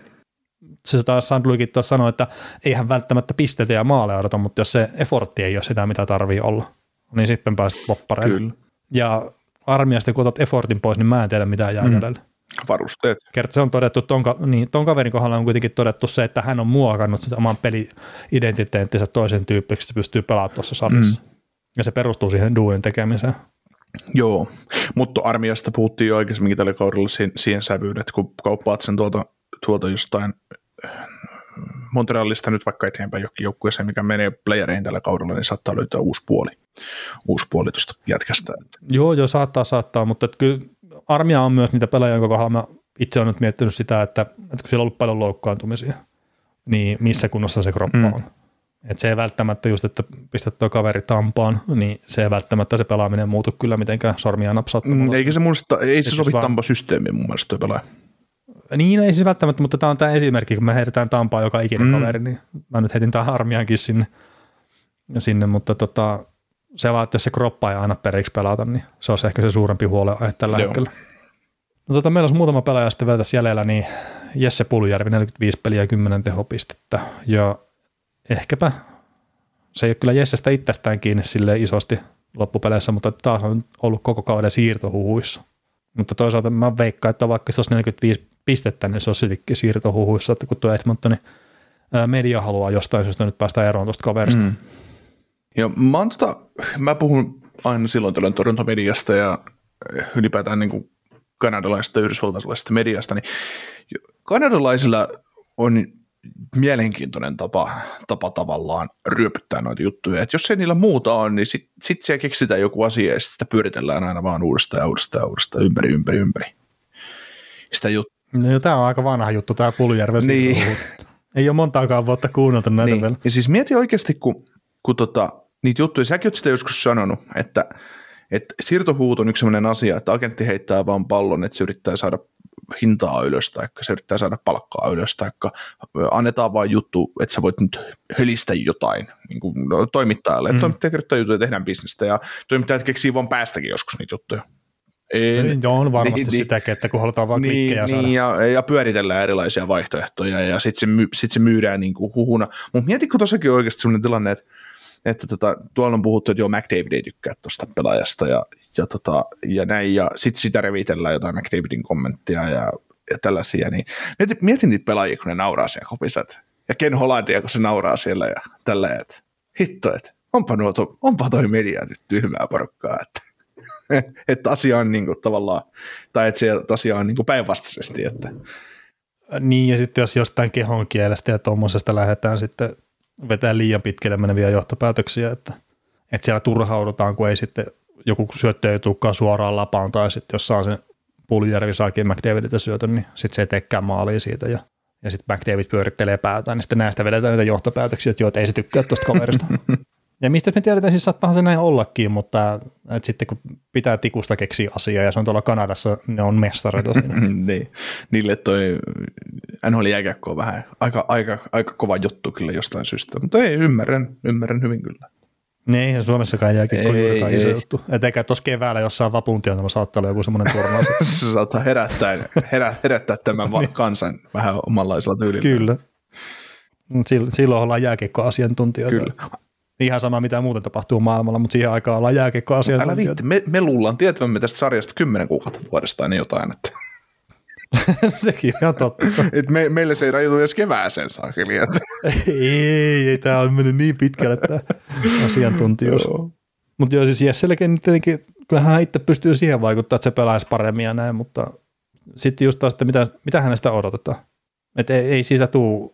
se taas Sandluikin taas sanoi, että eihän välttämättä pisteitä ja maaleja odota, mutta jos se effortti ei ole sitä, mitä tarvii olla, niin sitten pääset poppareille. Kyllä. Ja armiasta, kun otat effortin pois, niin mä en tiedä, mitä jää mm. jäljellä. Varusteet. Kerta se on todettu, ton, niin, ton kaverin kohdalla on kuitenkin todettu se, että hän on muokannut sen oman peli-identiteettinsä toisen tyyppiksi, se pystyy pelaamaan tuossa sarjassa. Mm. Ja se perustuu siihen duunin tekemiseen. Joo, mutta armiasta puhuttiin jo aikaisemminkin tällä kaudella siihen, siihen sävyyn, että kun kauppaat sen tuolta, tuolta jostain Montrealista nyt vaikka eteenpäin jokin joukkueeseen, mikä menee playereihin tällä kaudella, niin saattaa löytää uusi puoli, uusi puoli tuosta jätkästä. Joo, joo, saattaa, saattaa, mutta että kyllä armia on myös niitä pelaajia, jonka kohdalla mä itse olen nyt miettinyt sitä, että, että kun siellä on ollut paljon loukkaantumisia, niin missä kunnossa se kroppa mm. on. Et se ei välttämättä just, että pistät tuo kaveri tampaan, niin se ei välttämättä se pelaaminen muutu kyllä mitenkään sormia napsauttamalla. Mm, eikä se mun ei se sovi vaan... tampa-systeemiin mun mielestä pelaa. Niin, ei se välttämättä, mutta tämä on tämä esimerkki, kun me heitetään tampaa joka ikinen mm. kaveri, niin mä nyt heitin tämän armiankin sinne, sinne mutta tota, se vaan, että jos se kroppa ei aina periksi pelata, niin se olisi ehkä se suurempi huolenaihe tällä Joo. hetkellä. No tota, meillä olisi muutama pelaaja sitten vielä tässä jäljellä, niin Jesse Puljärvi, 45 peliä 10 tehopistettä, ja ehkäpä se ei ole kyllä Jessestä itsestään kiinni sille isosti loppupeleissä, mutta taas on ollut koko kauden siirtohuhuissa. Mutta toisaalta mä veikkaan, että vaikka se olisi 45 pistettä, niin se on sittenkin siirtohuhuissa, että kun tuo Edmontonin media haluaa jostain syystä nyt päästä eroon tuosta kaverista. Mm. Joo, mä, oon tota, mä puhun aina silloin tällöin torjuntamediasta ja ylipäätään niin kuin kanadalaisesta ja yhdysvaltalaisesta mediasta, niin kanadalaisilla on mielenkiintoinen tapa, tapa tavallaan ryöpyttää noita juttuja. Et jos ei niillä muuta on, niin sitten sit siellä keksitään joku asia ja sitä pyöritellään aina vaan uudestaan ja uudestaan ja uudestaan ympäri, ympäri, ympäri. Sitä jut- no, tämä on aika vanha juttu, tämä Puljärven niin. Ei ole montaakaan vuotta kuunneltu näitä niin. vielä. Ja siis mieti oikeasti, kun, kun tota, niitä juttuja, säkin oot sitä joskus sanonut, että, että siirtohuut on yksi sellainen asia, että agentti heittää vaan pallon, että se yrittää saada hintaa ylös, tai se yrittää saada palkkaa ylös, tai annetaan vain juttu, että sä voit nyt hölistä jotain niin kuin no, toimittajalle. Mm. Toimittaja kirjoittaa juttuja, tehdään bisnestä, ja toimittajat keksii vaan päästäkin joskus niitä juttuja. En, niin, joo, on varmasti niin, sitäkin, että kun halutaan vaan niin, klikkejä saada. Niin, ja, ja pyöritellään erilaisia vaihtoehtoja, ja sitten se, my, sit se myydään niin kuin huhuna. Mutta mietitkö tuossakin oikeasti sellainen tilanne, että että tota, tuolla on puhuttu, että joo, McDavid ei tykkää tuosta pelaajasta ja, ja, tota, ja näin, ja sitten sitä revitellään jotain McDavidin kommenttia ja, ja tällaisia, niin mietin, mietin niitä pelaajia, kun ne nauraa siellä kopissa, ja Ken Hollandia, kun se nauraa siellä ja tällä, että hitto, että onpa, nuo, to, onpa toi media nyt tyhmää porukkaa, että, että asia on niin kuin tavallaan, tai että se asia on niin kuin päinvastaisesti, että Niin, ja sitten jos jostain kehon kielestä ja tuommoisesta lähdetään sitten vetää liian pitkälle meneviä johtopäätöksiä, että, että siellä turhaudutaan, kun ei sitten joku syöttö ei tulekaan suoraan lapaan, tai sitten jos saa sen Puljärvi saakin McDavidilta syötön, niin sitten se ei teekään maalia siitä, ja, ja sitten McDavid pyörittelee päätään, niin sitten näistä vedetään niitä johtopäätöksiä, että joo, että ei se tykkää tuosta kaverista. ja mistä me tiedetään, siis saattaa se näin ollakin, mutta että sitten kun pitää tikusta keksiä asiaa, ja se on tuolla Kanadassa, ne on mestareita siinä. niin, niille toi NHL jääkiekko on vähän aika, aika, aika kova juttu kyllä jostain syystä, mutta ei, ymmärrän, ymmärrän hyvin kyllä. Niin, eihän Suomessakaan jääkiekko Ei, iso ei. juttu. Et eikä tuossa keväällä jossain vapuntienolla saattaa olla joku semmoinen turnaus. se saattaa herättää, herä, herättää tämän va- kansan vähän omanlaisella tyylillä. Kyllä. Silloin ollaan jääkiekko-asiantuntijoita. Kyllä. Ihan sama, mitä muuten tapahtuu maailmalla, mutta siihen aikaan ollaan Älä jääkiekko-asiantuntijoita. viitti, me, me luullaan tietävämme tästä sarjasta kymmenen kuukautta vuodesta niin jotain, että, Sekin on ihan totta. että me, meille se ei rajoitu edes kevääseen saakeli. Ei, ei, tämä on mennyt niin pitkälle tämä asiantuntijuus. Mutta joo, siis Jessellekin tietenkin, kyllähän hän itse pystyy siihen vaikuttamaan, että se pelaisi paremmin ja näin, mutta sitten just taas, että mitä, mitä hänestä odotetaan. Että ei, ei siitä tule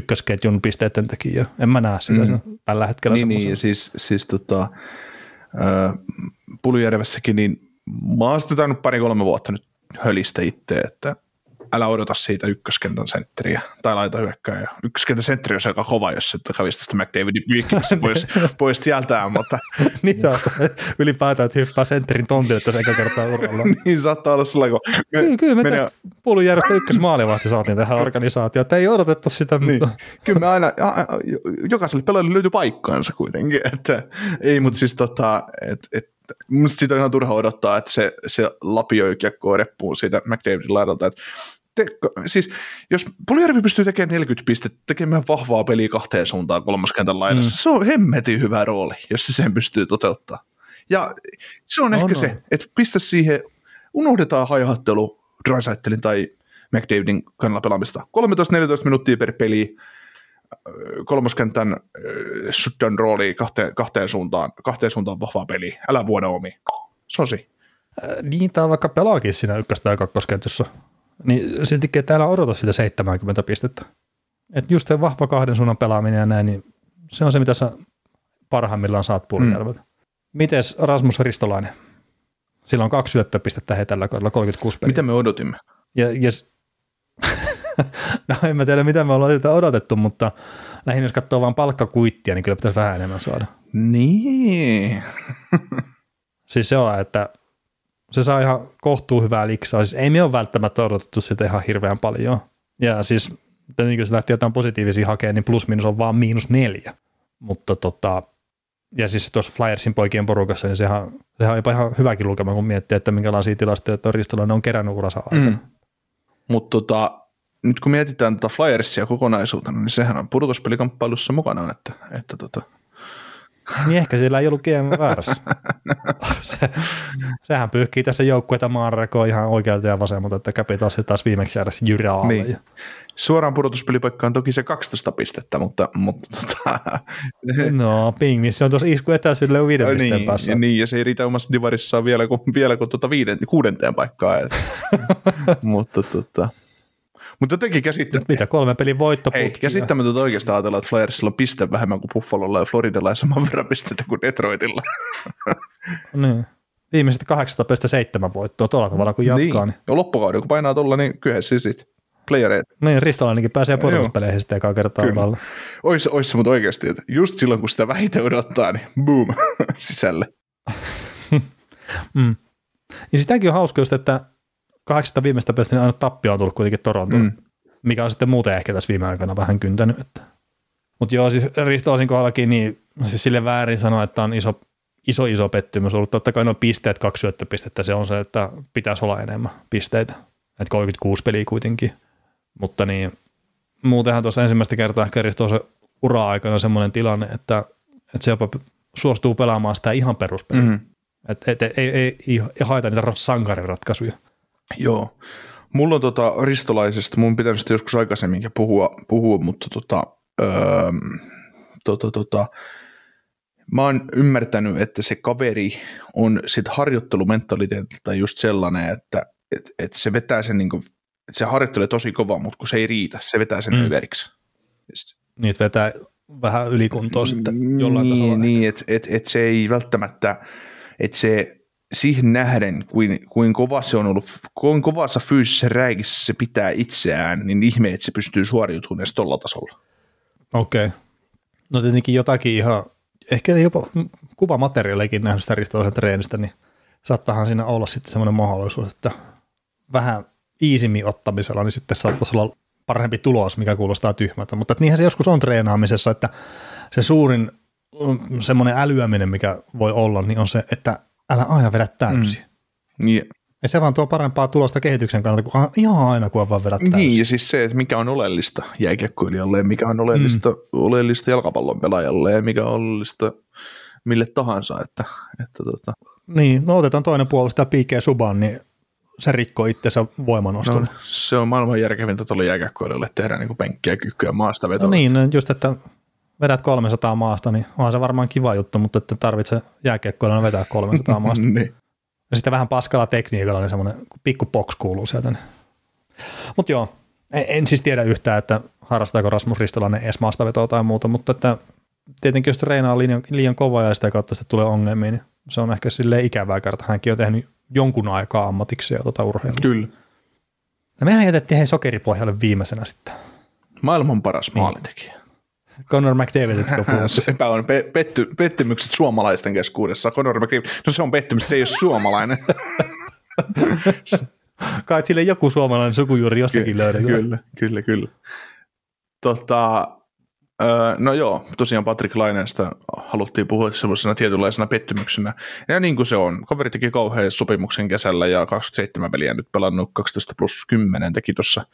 ykkösketjun pisteiden tekijä. En mä näe sitä Mm. tällä hetkellä niin, niin, semmoisena. siis, siis tota, äh, Puljärvessäkin, niin mä oon sitä pari-kolme vuotta nyt hölistä itse, että älä odota siitä ykköskentän sentteriä tai laita hyökkää. Ykköskentän sentteri on aika kova, jos se kävisi tästä McDavidin pyykkimistä pois, pois sieltään, mutta Niitä on ylipäätään, että hyppää sentterin tontille tässä eka kertaa uralla. niin saattaa olla sellainen, kun me, Kyllä, kyllä me menee- tästä Puolujärjestä ykkösmaalivahti saatiin tähän organisaatioon, että ei odotettu sitä, Niin. Kyllä me aina, a- a- jokaiselle pelaajalle löytyy paikkaansa kuitenkin, että ei, mutta siis tota, että et, Mielestäni siitä on ihan turha odottaa, että se, se lapioi kiekkoa reppuun siitä McDavidin laidalta. Että te, siis jos Puljärvi pystyy tekemään 40 pistettä, tekemään vahvaa peliä kahteen suuntaan kolmoskentän laidassa, mm. se on hemmetin hyvä rooli, jos se sen pystyy toteuttaa. Ja se on, On, ehkä on. se, että pistä siihen, unohdetaan haihattelu Drysaitelin tai McDavidin kannalla pelaamista. 13-14 minuuttia per peli, kolmoskentän ö, shutdown rooli kahteen, kahteen, suuntaan, kahteen suuntaan vahvaa peli. Älä vuoda omi. Sosi. niin tämä vaikka pelaakin siinä ykkös- tai kakkosketjussa, niin siltikin täällä odota sitä 70 pistettä. Et just se vahva kahden suunnan pelaaminen ja näin, niin se on se, mitä sä parhaimmillaan saat Puolijärveltä. Mm. Mites Rasmus Ristolainen? Sillä on kaksi syöttöpistettä he tällä kaudella, 36 peliä. Mitä me odotimme? Ja, ja, s- no en mä tiedä, mitä me ollaan sitä odotettu, mutta lähinnä jos katsoo vain palkkakuittia, niin kyllä pitäisi vähän enemmän saada. Niin. Siis se on, että se saa ihan kohtuu hyvää liksaa. Siis ei me ole välttämättä odotettu sitä ihan hirveän paljon. Ja siis tietenkin jos lähtee jotain positiivisia hakemaan, niin plus minus on vaan miinus neljä. Mutta tota, ja siis tuossa Flyersin poikien porukassa, niin sehän, sehän on jopa ihan hyväkin lukema, kun miettii, että minkälaisia tilastoja tuo Ristolainen on kerännyt aikana. Mm. Mutta tota, nyt kun mietitään tota Flyersia kokonaisuutena, niin sehän on pudotuspelikamppailussa mukana, että, että tota, Niin ehkä siellä ei ollut GM väärässä. Se, sehän pyyhkii tässä joukkueita maanrakoon ihan oikealta ja vasemmalta, että Capitals taas viimeksi jäädä jyrä alle. Niin. Suoraan pudotuspelipaikka on toki se 12 pistettä, mutta, mutta tota, no, Ping, se on tuossa isku etäisyydelle viiden Ai pisteen niin, päässä. ja, niin, ja se ei riitä omassa divarissaan vielä kuin, vielä kuin tuota viiden, kuudenteen paikkaan. Et. mutta, tota, mutta jotenkin käsittää, Mitä kolme pelin Hei, voittoputki? käsittämätöntä oikeastaan ajatella, että Flyersilla on piste vähemmän kuin Buffalolla ja Floridalla ja saman verran pisteitä kuin Detroitilla. Niin. Viimeiset 807 voittoa tuolla tavalla, kun jatkaa. Niin, Ja loppukauden, kun painaa tuolla, niin kyllä se sitten playereita. niin. niin Ristolainenkin pääsee pudotuspeleihin sitten ekaa kertaa Kyllä. Ois, ois se mutta oikeasti, että just silloin kun sitä vähiten odottaa, niin boom, sisälle. Mm. Ja sitäkin on hauska just, että 800 viimeistä pelistä niin aina tappio on tullut kuitenkin Torontoon, Mm. mikä on sitten muuten ehkä tässä viime aikoina vähän kyntänyt. Että. Mutta joo, siis Ristolaisen kohdallakin, niin siis sille väärin sanoa, että on iso, iso, iso pettymys ollut. Totta kai nuo pisteet, kaksi syöttöpistettä, se on se, että pitäisi olla enemmän pisteitä. Että 36 peliä kuitenkin. Mutta niin, muutenhan tuossa ensimmäistä kertaa ehkä Ristolaisen ura-aikana semmoinen tilanne, että, että se jopa suostuu pelaamaan sitä ihan peruspeliä. Mm. Että et, ei, ei, ei, ei haeta niitä sankariratkaisuja. Joo. Mulla on tota ristolaisesta, mun pitänyt sitä joskus aikaisemminkin puhua, puhua mutta tota, öö, tota, tota, mä oon ymmärtänyt, että se kaveri on sit harjoittelumentaliteetilta just sellainen, että et, et se vetää sen niinku, että se harjoittelee tosi kovaa, mutta kun se ei riitä, se vetää sen mm. överiksi. Niitä vetää vähän ylikuntoa sitten jollain niin, tasolla. Niin, että et, et se ei välttämättä, että se siihen nähden, kuin, kuin kova se on ollut, kuin kovassa fyysisessä räikissä se pitää itseään, niin ihme, että se pystyy suoriutumaan edes tuolla tasolla. Okei. Okay. No tietenkin jotakin ihan, ehkä jopa kuvamateriaalikin nähnyt sitä ristolaisen treenistä, niin saattahan siinä olla sitten semmoinen mahdollisuus, että vähän iisimmin ottamisella, niin sitten saattaisi olla parempi tulos, mikä kuulostaa tyhmältä. Mutta niinhän se joskus on treenaamisessa, että se suurin mm, semmoinen älyäminen, mikä voi olla, niin on se, että älä aina vedä täysin. Mm. Niin, Ja se vaan tuo parempaa tulosta kehityksen kannalta, kuin ihan aina, kun vaan vedät täysin. niin, ja siis se, että mikä on oleellista jääkiekkoilijalle ja mikä on oleellista, mm. oleellista jalkapallon pelaajalle ja mikä on oleellista mille tahansa. Että, että tota. Niin, no otetaan toinen puolustaja P.K. Suban, niin se rikkoo itsensä voimanoston. no, se on maailman järkevintä tuolle jääkiekkoilijalle tehdä niin kuin penkkiä, kykyä, maasta vetoa. No niin, no just, että vedät 300 maasta, niin onhan se varmaan kiva juttu, mutta että tarvitse jääkiekkoilla vetää 300 maasta. niin. Ja sitten vähän paskalla tekniikalla, niin semmoinen pikku box kuuluu sieltä. Mutta joo, en, en siis tiedä yhtään, että harrastaako Rasmus Ristolainen edes maastavetoa tai muuta, mutta että tietenkin jos treenaa liian, liian kovaa ja sitä kautta sitten tulee ongelmia, niin se on ehkä silleen ikävää, kerta hänkin on tehnyt jonkun aikaa ammatiksi ja tuota urheilua. Kyllä. No mehän jätettiin hei sokeripohjalle viimeisenä sitten. Maailman paras maalitekijä. Conor McDavid, etsikö puhua? Sepä on pe- petty, pettymykset suomalaisten keskuudessa. Conor McDavid, no se on pettymys, se ei ole suomalainen. Kai sille joku suomalainen sukujuuri jostakin löydetään. Kyllä, kyllä, kyllä. Tota, no joo, tosiaan Patrick Laineesta haluttiin puhua semmoisena tietynlaisena pettymyksenä. Ja niin kuin se on, kaveri teki kauhean sopimuksen kesällä ja 27 peliä nyt pelannut 12 plus 10 teki tuossa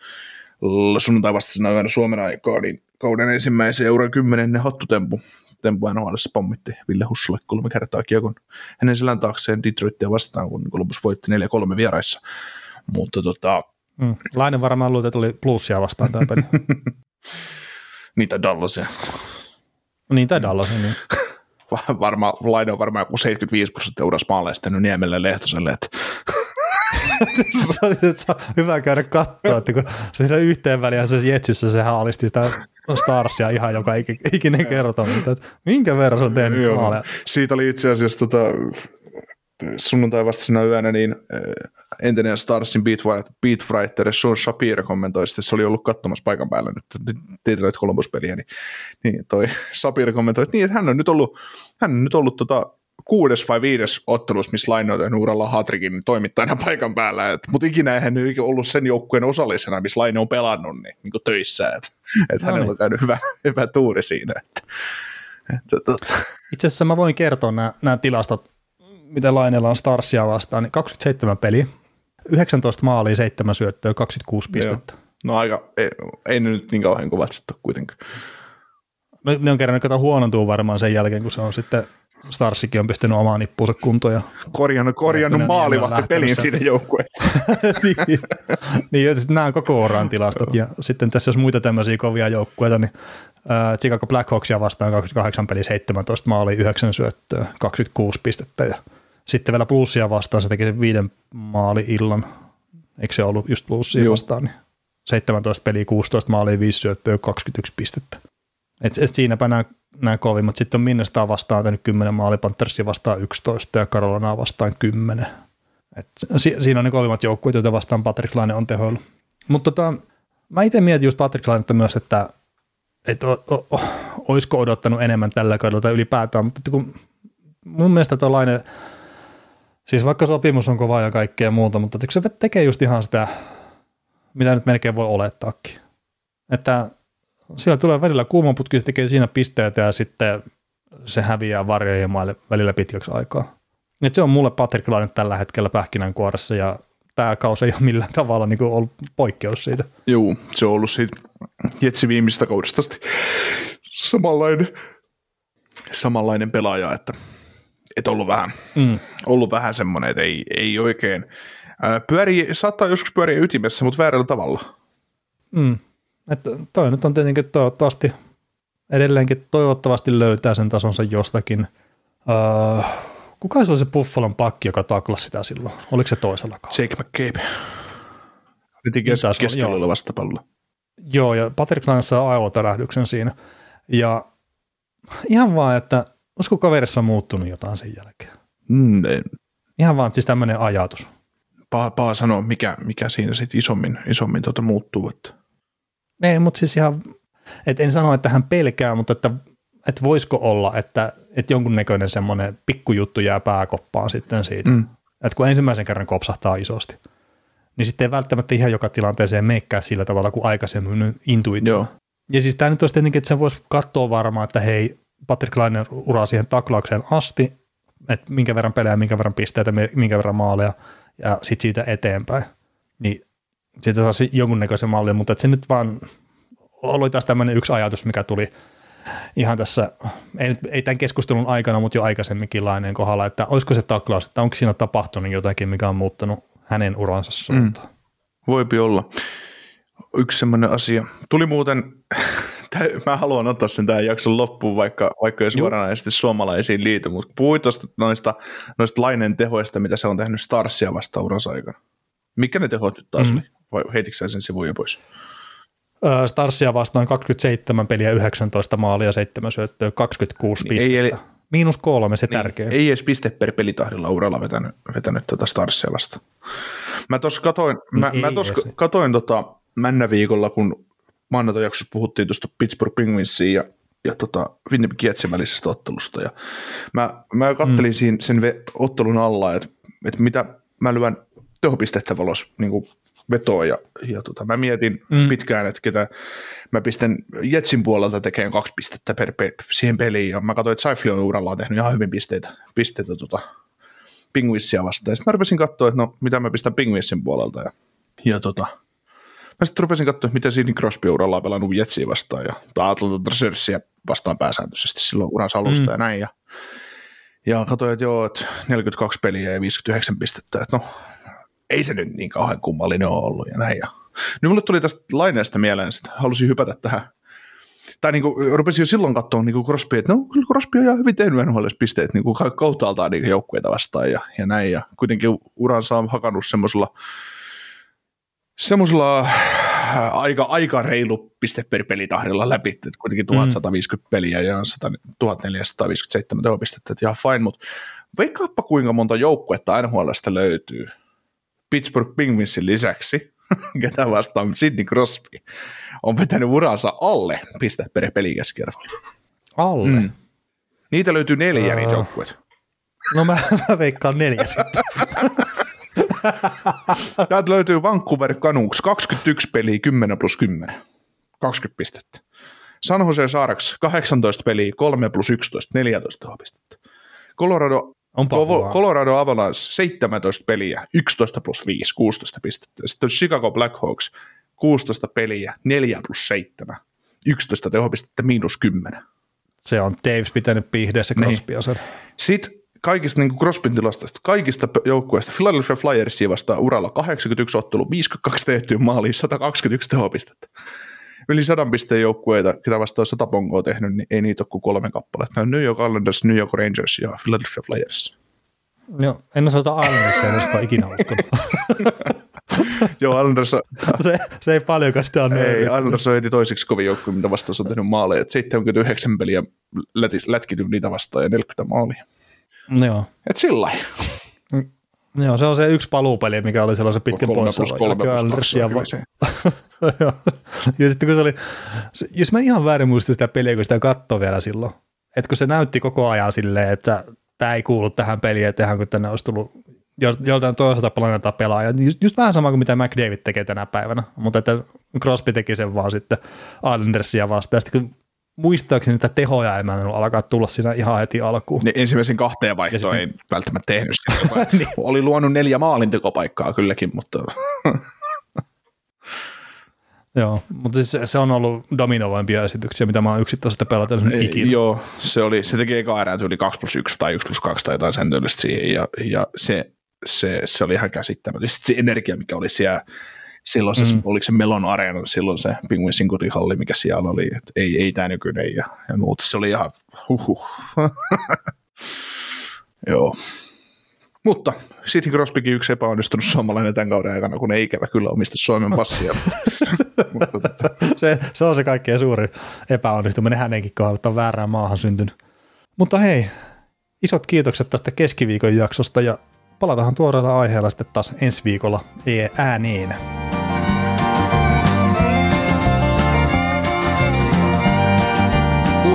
sunnuntai vastaisena yönä Suomen aikaa, niin kauden ensimmäisen euron kymmenennen hattutempu tempu NHL pommitti Ville Hussulle kolme kertaa kiekon hänen selän taakseen Detroitia vastaan, kun Columbus voitti 4-3 vieraissa. Mutta tota, Mm. Lainen varmaan luuli, että tuli plussia vastaan tämä peli. niitä Dallasia. niin, tai Dallas, niin. Varma, Laine on varmaan joku 75 prosenttia uras maaleista Niemelle Lehtoselle, että se oli että se on hyvä käydä katsoa, että kun se siinä yhteen väliin se Jetsissä sehän alisti sitä Starsia ihan joka ik- ikinen kerta, mutta että minkä verran se on tehnyt Joo. maaleja. Siitä oli itse asiassa tota, sunnuntai vastaisena yönä niin äh, entinen Starsin beatwriter, Sean Shapiro kommentoi, sitten se oli ollut katsomassa paikan päällä nyt Detroit Columbus-peliä, niin, niin toi Shapiro kommentoi, että, niin, että hän on nyt ollut, hän on nyt ollut tota, kuudes vai viides ottelus, missä Laine on tehnyt uralla hatrikin niin toimittajana paikan päällä, mutta ikinä eihän nyt ollut sen joukkueen osallisena, missä Laine on pelannut niin, niin töissä, että et No hänellä niin. on käynyt hyvä, hyvä tuuri siinä. Että, että, tota, Itse asiassa mä voin kertoa nämä, nämä tilastot, miten Lainella on Starsia vastaan, niin 27 peliä, 19 maalia, 7 syöttöä, 26 pistettä. No aika, ei, ei ne nyt niin kauhean kovat sitten ole kuitenkaan. No, ne on kerännyt kato huonontuu varmaan sen jälkeen, kun se on sitten Starsikin on pistänyt omaa nippuunsa kuntoon ja Korjannut, korjannut maalivahti pelin siitä joukkueesta. niin, niin nämä on koko uran tilastot. Ja sitten tässä jos muita tämmöisiä kovia joukkueita, niin ää, Chicago Blackhawksia vastaan 28 peli 17 maali 9 syöttöä, 26 pistettä. Ja sitten vielä plussia vastaan se teki sen viiden maali illan. Eikö se ollut just plussia Joo. vastaan? Niin 17 peliä, 16 maalia, 5 syöttöä, 21 pistettä. Et, et siinäpä nämä, nämä kovimmat. Sitten on Minnesota vastaan tehnyt 10 maali, Panthersia vastaan 11 ja Carolinaa vastaan 10. Et si- siinä on ne kovimmat joukkueet, joita vastaan Patrick Laine on tehoillut. Mutta tota, mä itse mietin just Patrick Lainetta myös, että et o, o, o, olisiko odottanut enemmän tällä kaudella tai ylipäätään, mutta kun mun mielestä tuo Laine, siis vaikka sopimus on kova ja kaikkea muuta, mutta se tekee just ihan sitä, mitä nyt melkein voi olettaakin. Että siellä tulee välillä kuumaputki, se tekee siinä pisteitä ja sitten se häviää varjojen maille välillä pitkäksi aikaa. Et se on mulle Patrick Laine tällä hetkellä pähkinänkuoressa ja tämä kausi ei ole millään tavalla niin ollut poikkeus siitä. Joo, se on ollut siitä Jetsi viimeistä kaudesta asti samanlainen, samanlainen pelaaja, että, että ollut vähän, Mm. ollut vähän semmoinen, että ei, ei oikein ää, pyörii, saattaa joskus pyöriä ytimessä, mutta väärällä tavalla. Mm. Että toi nyt on tietenkin toivottavasti, edelleenkin toivottavasti löytää sen tasonsa jostakin. Öö, kuka se oli se Buffalon pakki, joka taklasi sitä silloin? Oliko se toisella kaudella? Jake McCabe. Veti kes- oli? keskellä Joo. oleva vastapallo. Joo, ja Patrick Laine saa aivotärähdyksen siinä. Ja ihan vaan, että olisiko kaverissa muuttunut jotain sen jälkeen? Mm, en- Ihan vaan siis tämmöinen ajatus. paha sanoa, mikä, mikä siinä sitten isommin, isommin tuota muuttuu. Että. Ei, mutta siis ihan, et en sano, että hän pelkää, mutta että, että voisiko olla, että, että jonkunnäköinen semmoinen pikkujuttu jää pääkoppaan sitten siitä. Mm. Että kun ensimmäisen kerran kopsahtaa isosti, niin sitten ei välttämättä ihan joka tilanteeseen meikkää sillä tavalla kuin aikaisemmin intuitio. Joo. Ja siis tämä nyt olisi tietenkin, että sen voisi katsoa varmaan, että hei, Patrick Laine uraa siihen taklaukseen asti, että minkä verran pelejä, minkä verran pisteitä, minkä verran maaleja, ja sitten siitä eteenpäin. Niin siitä saisi jonkunnäköisen mallin, mutta se nyt vaan oli taas tämmöinen yksi ajatus, mikä tuli ihan tässä, ei, nyt- ei tämän keskustelun aikana, mutta jo aikaisemminkin Laineen kohdalla, että olisiko se taklaus, että onko siinä tapahtunut jotakin, mikä on muuttanut hänen uransa suuntaan. Voipi olla. Yksi semmoinen asia. Tuli muuten, mä haluan ottaa sen tähän jakson loppuun, vaikka, vaikka ei suoranaisesti suomalaisiin liity, mutta puhuit tuosta noista, noista lainen tehoista, mitä se on tehnyt Starsia vastaan uransa aikana. Mikä ne tehot nyt taas Mhm. oli? Vai heitikö sen sivuja pois? Starsia vastaan 27 peliä, 19 maalia, 7 syöttöä, 26 Niin, ei pistettä. eli- Miinus kolme, se Niin, tärkeä. Ei edes piste per pelitahdilla uralla vetänyt, vetänyt tuota Starsia vastaan. Mä tuossa katoin, mä, Niin mä ei tossa edes. katoin tota Männä viikolla, kun maanantai-jaksossa puhuttiin tuosta Pittsburgh Penguinsiin ja, ja tota Winnipeg Jetsin välisestä ottelusta. Ja mä, mä kattelin mm. siinä sen ve, ottelun alla, että, että mitä mä lyön tehopistettä valos niin vetoa ja, ja tota, mä mietin Mm. pitkään, että ketä mä pistän Jetsin puolelta tekemään kaksi pistettä per, per siihen peliin ja mä katsoin, että Saifli on uralla on tehnyt ihan hyvin pisteitä, pisteitä tota, Penguinsia vastaan. Ja sitten mä rupesin katsoa, että no mitä mä pistän Penguinsin puolelta ja, ja tota, mä sitten rupesin katsoa, että miten Sidney Crosby uralla on pelannut Jetsiä vastaan ja Atlanta Thrashersia vastaan pääsääntöisesti silloin uransa alusta mm. ja näin ja ja katsoin, että joo, että 42 peliä ja 59 pistettä, että no ei se nyt niin kauhean kummallinen ole ollut ja näin. Ja. Nyt mulle tuli tästä laineesta mieleen, että halusin hypätä tähän. Tai niin kuin, rupesin jo silloin katsoa niin Crosby, että no kyllä Crosby on ihan hyvin tehnyt NHL pisteet niin kuin kauttaaltaan niin joukkueita vastaan ja, ja näin. Ja kuitenkin uransa on hakannut semmoisella semmoisella äh, aika, aika reilu piste per pelitahdilla läpi, että kuitenkin 1150 peliä ja 100, 1457 tehopistettä, että ihan fine, mutta veikkaappa kuinka monta joukkuetta NHLstä löytyy Pittsburgh Penguinsin lisäksi, ketä vastaan Sidney Crosby on vetänyt uransa alle piste per pelikeskiarvolla. Alle. Mm. Niitä löytyy neljä Ää. niitä joukkueita. No mä, mä veikkaan neljä sitten. Täältä löytyy Vancouver Canucks, 21 peliä, 10 plus 10. 20 pistettä. San Jose Sharks, 18 peliä, 3 plus 11, 14 tehopistettä. Colorado, Onpa kovaa. Colorado Avalanche, 17 peliä, 11 plus 5, 16 pistettä. Sitten on Chicago Blackhawks, 16 peliä, 4 plus 7, 11 tehopistettä, miinus 10. Se on Daves pitänyt piihdeessä Niin. Crosbya sen. Sitten kaikista niin Crosbyn tilastoista, kaikista joukkueista, Philadelphia Flyersia vastaan uralla 81 ottelu, 52 tehtyä maalia, 121 tehopistettä. Yli sadan pisteen joukkueita, ketä vastaan 100 pongoa tehnyt, niin ei niitä ole kuin kolme kappaletta. Ne on New York Islanders, New York Rangers ja Philadelphia Flyers. Joo, en osata Islandersia, en olisi ikinä uskonut. Joo, Islanders, se, se ei paljonkaan sitä on ei, Islanders on heti toiseksi kovin joukkue, mitä vastaan se on tehnyt maaleja. Et 79 peliä lätis, lätkityt niitä vastaan ja 40 maalia. Joo. Et sillä. Joo, se on se yksi paluupeli, mikä oli sellaisen pitkän Kolme poissa. plus kolme plus kaksi on hyvä se. Joo. ja sitten kun se oli, jos mä ihan väärin muistin sitä peliä, kun sitä katsoi vielä silloin, että kun se näytti koko ajan silleen, että tämä ei kuulu tähän peliin, että ihan kun tänne olisi tullut jo- joltain toiselta planeetalta pelaaja. Just, just vähän sama kuin mitä McDavid tekee tänä päivänä, mutta että Crosby teki sen vaan sitten Islandersia vastaan. Ja sitten kun muistaakseni niitä tehoja ei mennä alkaa tulla siinä ihan heti alkuun. Ne ensimmäisen kahteen vaihtoon ei välttämättä tehnyt sitä. niin. Oli luonut neljä maalintekopaikkaa kylläkin, mutta Joo, mutta siis se, on ollut dominoivimpia esityksiä, mitä mä oon yksittäisestä pelata ikinä. joo, se, oli, se teki eka erää yli 2 plus 1 tai 1 plus 2 tai jotain sen tyylistä siihen, ja, ja se, se, se, oli ihan käsittämätöntä. Sitten se energia, mikä oli siellä, silloin se, mm. oliko se Melon Arena, silloin se Penguinsin kotihalli, mikä siellä oli, että ei, ei tämä nykyinen ja, ja muuta. Se oli ihan huhuh. Joo. Mutta Sidney Crosbykin yksi epäonnistunut suomalainen tämän kauden aikana, kun ei ikävä kyllä omista Suomen passia. Mutta, tota, se, se on se kaikkein suuri epäonnistuminen hänenkin kohdalla, että on väärään maahan syntynyt. Mutta hei, isot kiitokset tästä keskiviikon jaksosta ja palataan tuoreella aiheella sitten taas ensi viikolla ääneen.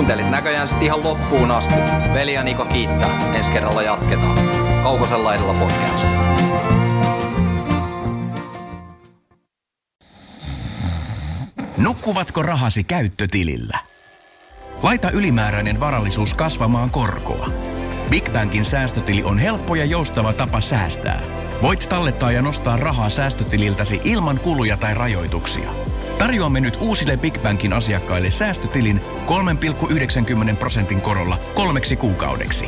Kuuntelit näköjään sitten ihan loppuun asti. Veli ja Niko kiittää. Ensi kerralla jatketaan. Kaukosella edellä podcast. Nukkuvatko rahasi käyttötilillä? Laita ylimääräinen varallisuus kasvamaan korkoa. Big Bankin säästötili on helppo ja joustava tapa säästää. Voit tallettaa ja nostaa rahaa säästötililtäsi ilman kuluja tai rajoituksia. Tarjoamme nyt uusille Big Bankin asiakkaille säästötilin 3,90 prosentin korolla kolmeksi kuukaudeksi.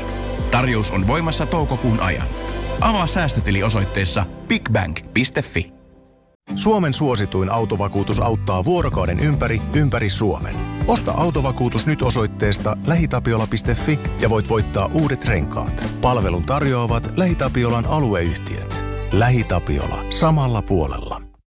Tarjous on voimassa toukokuun ajan. Avaa säästötili osoitteessa bigbank.fi. Suomen suosituin autovakuutus auttaa vuorokauden ympäri, ympäri Suomen. Osta autovakuutus nyt osoitteesta lähitapiola.fi ja voit voittaa uudet renkaat. Palvelun tarjoavat LähiTapiolan alueyhtiöt. LähiTapiola. Samalla puolella.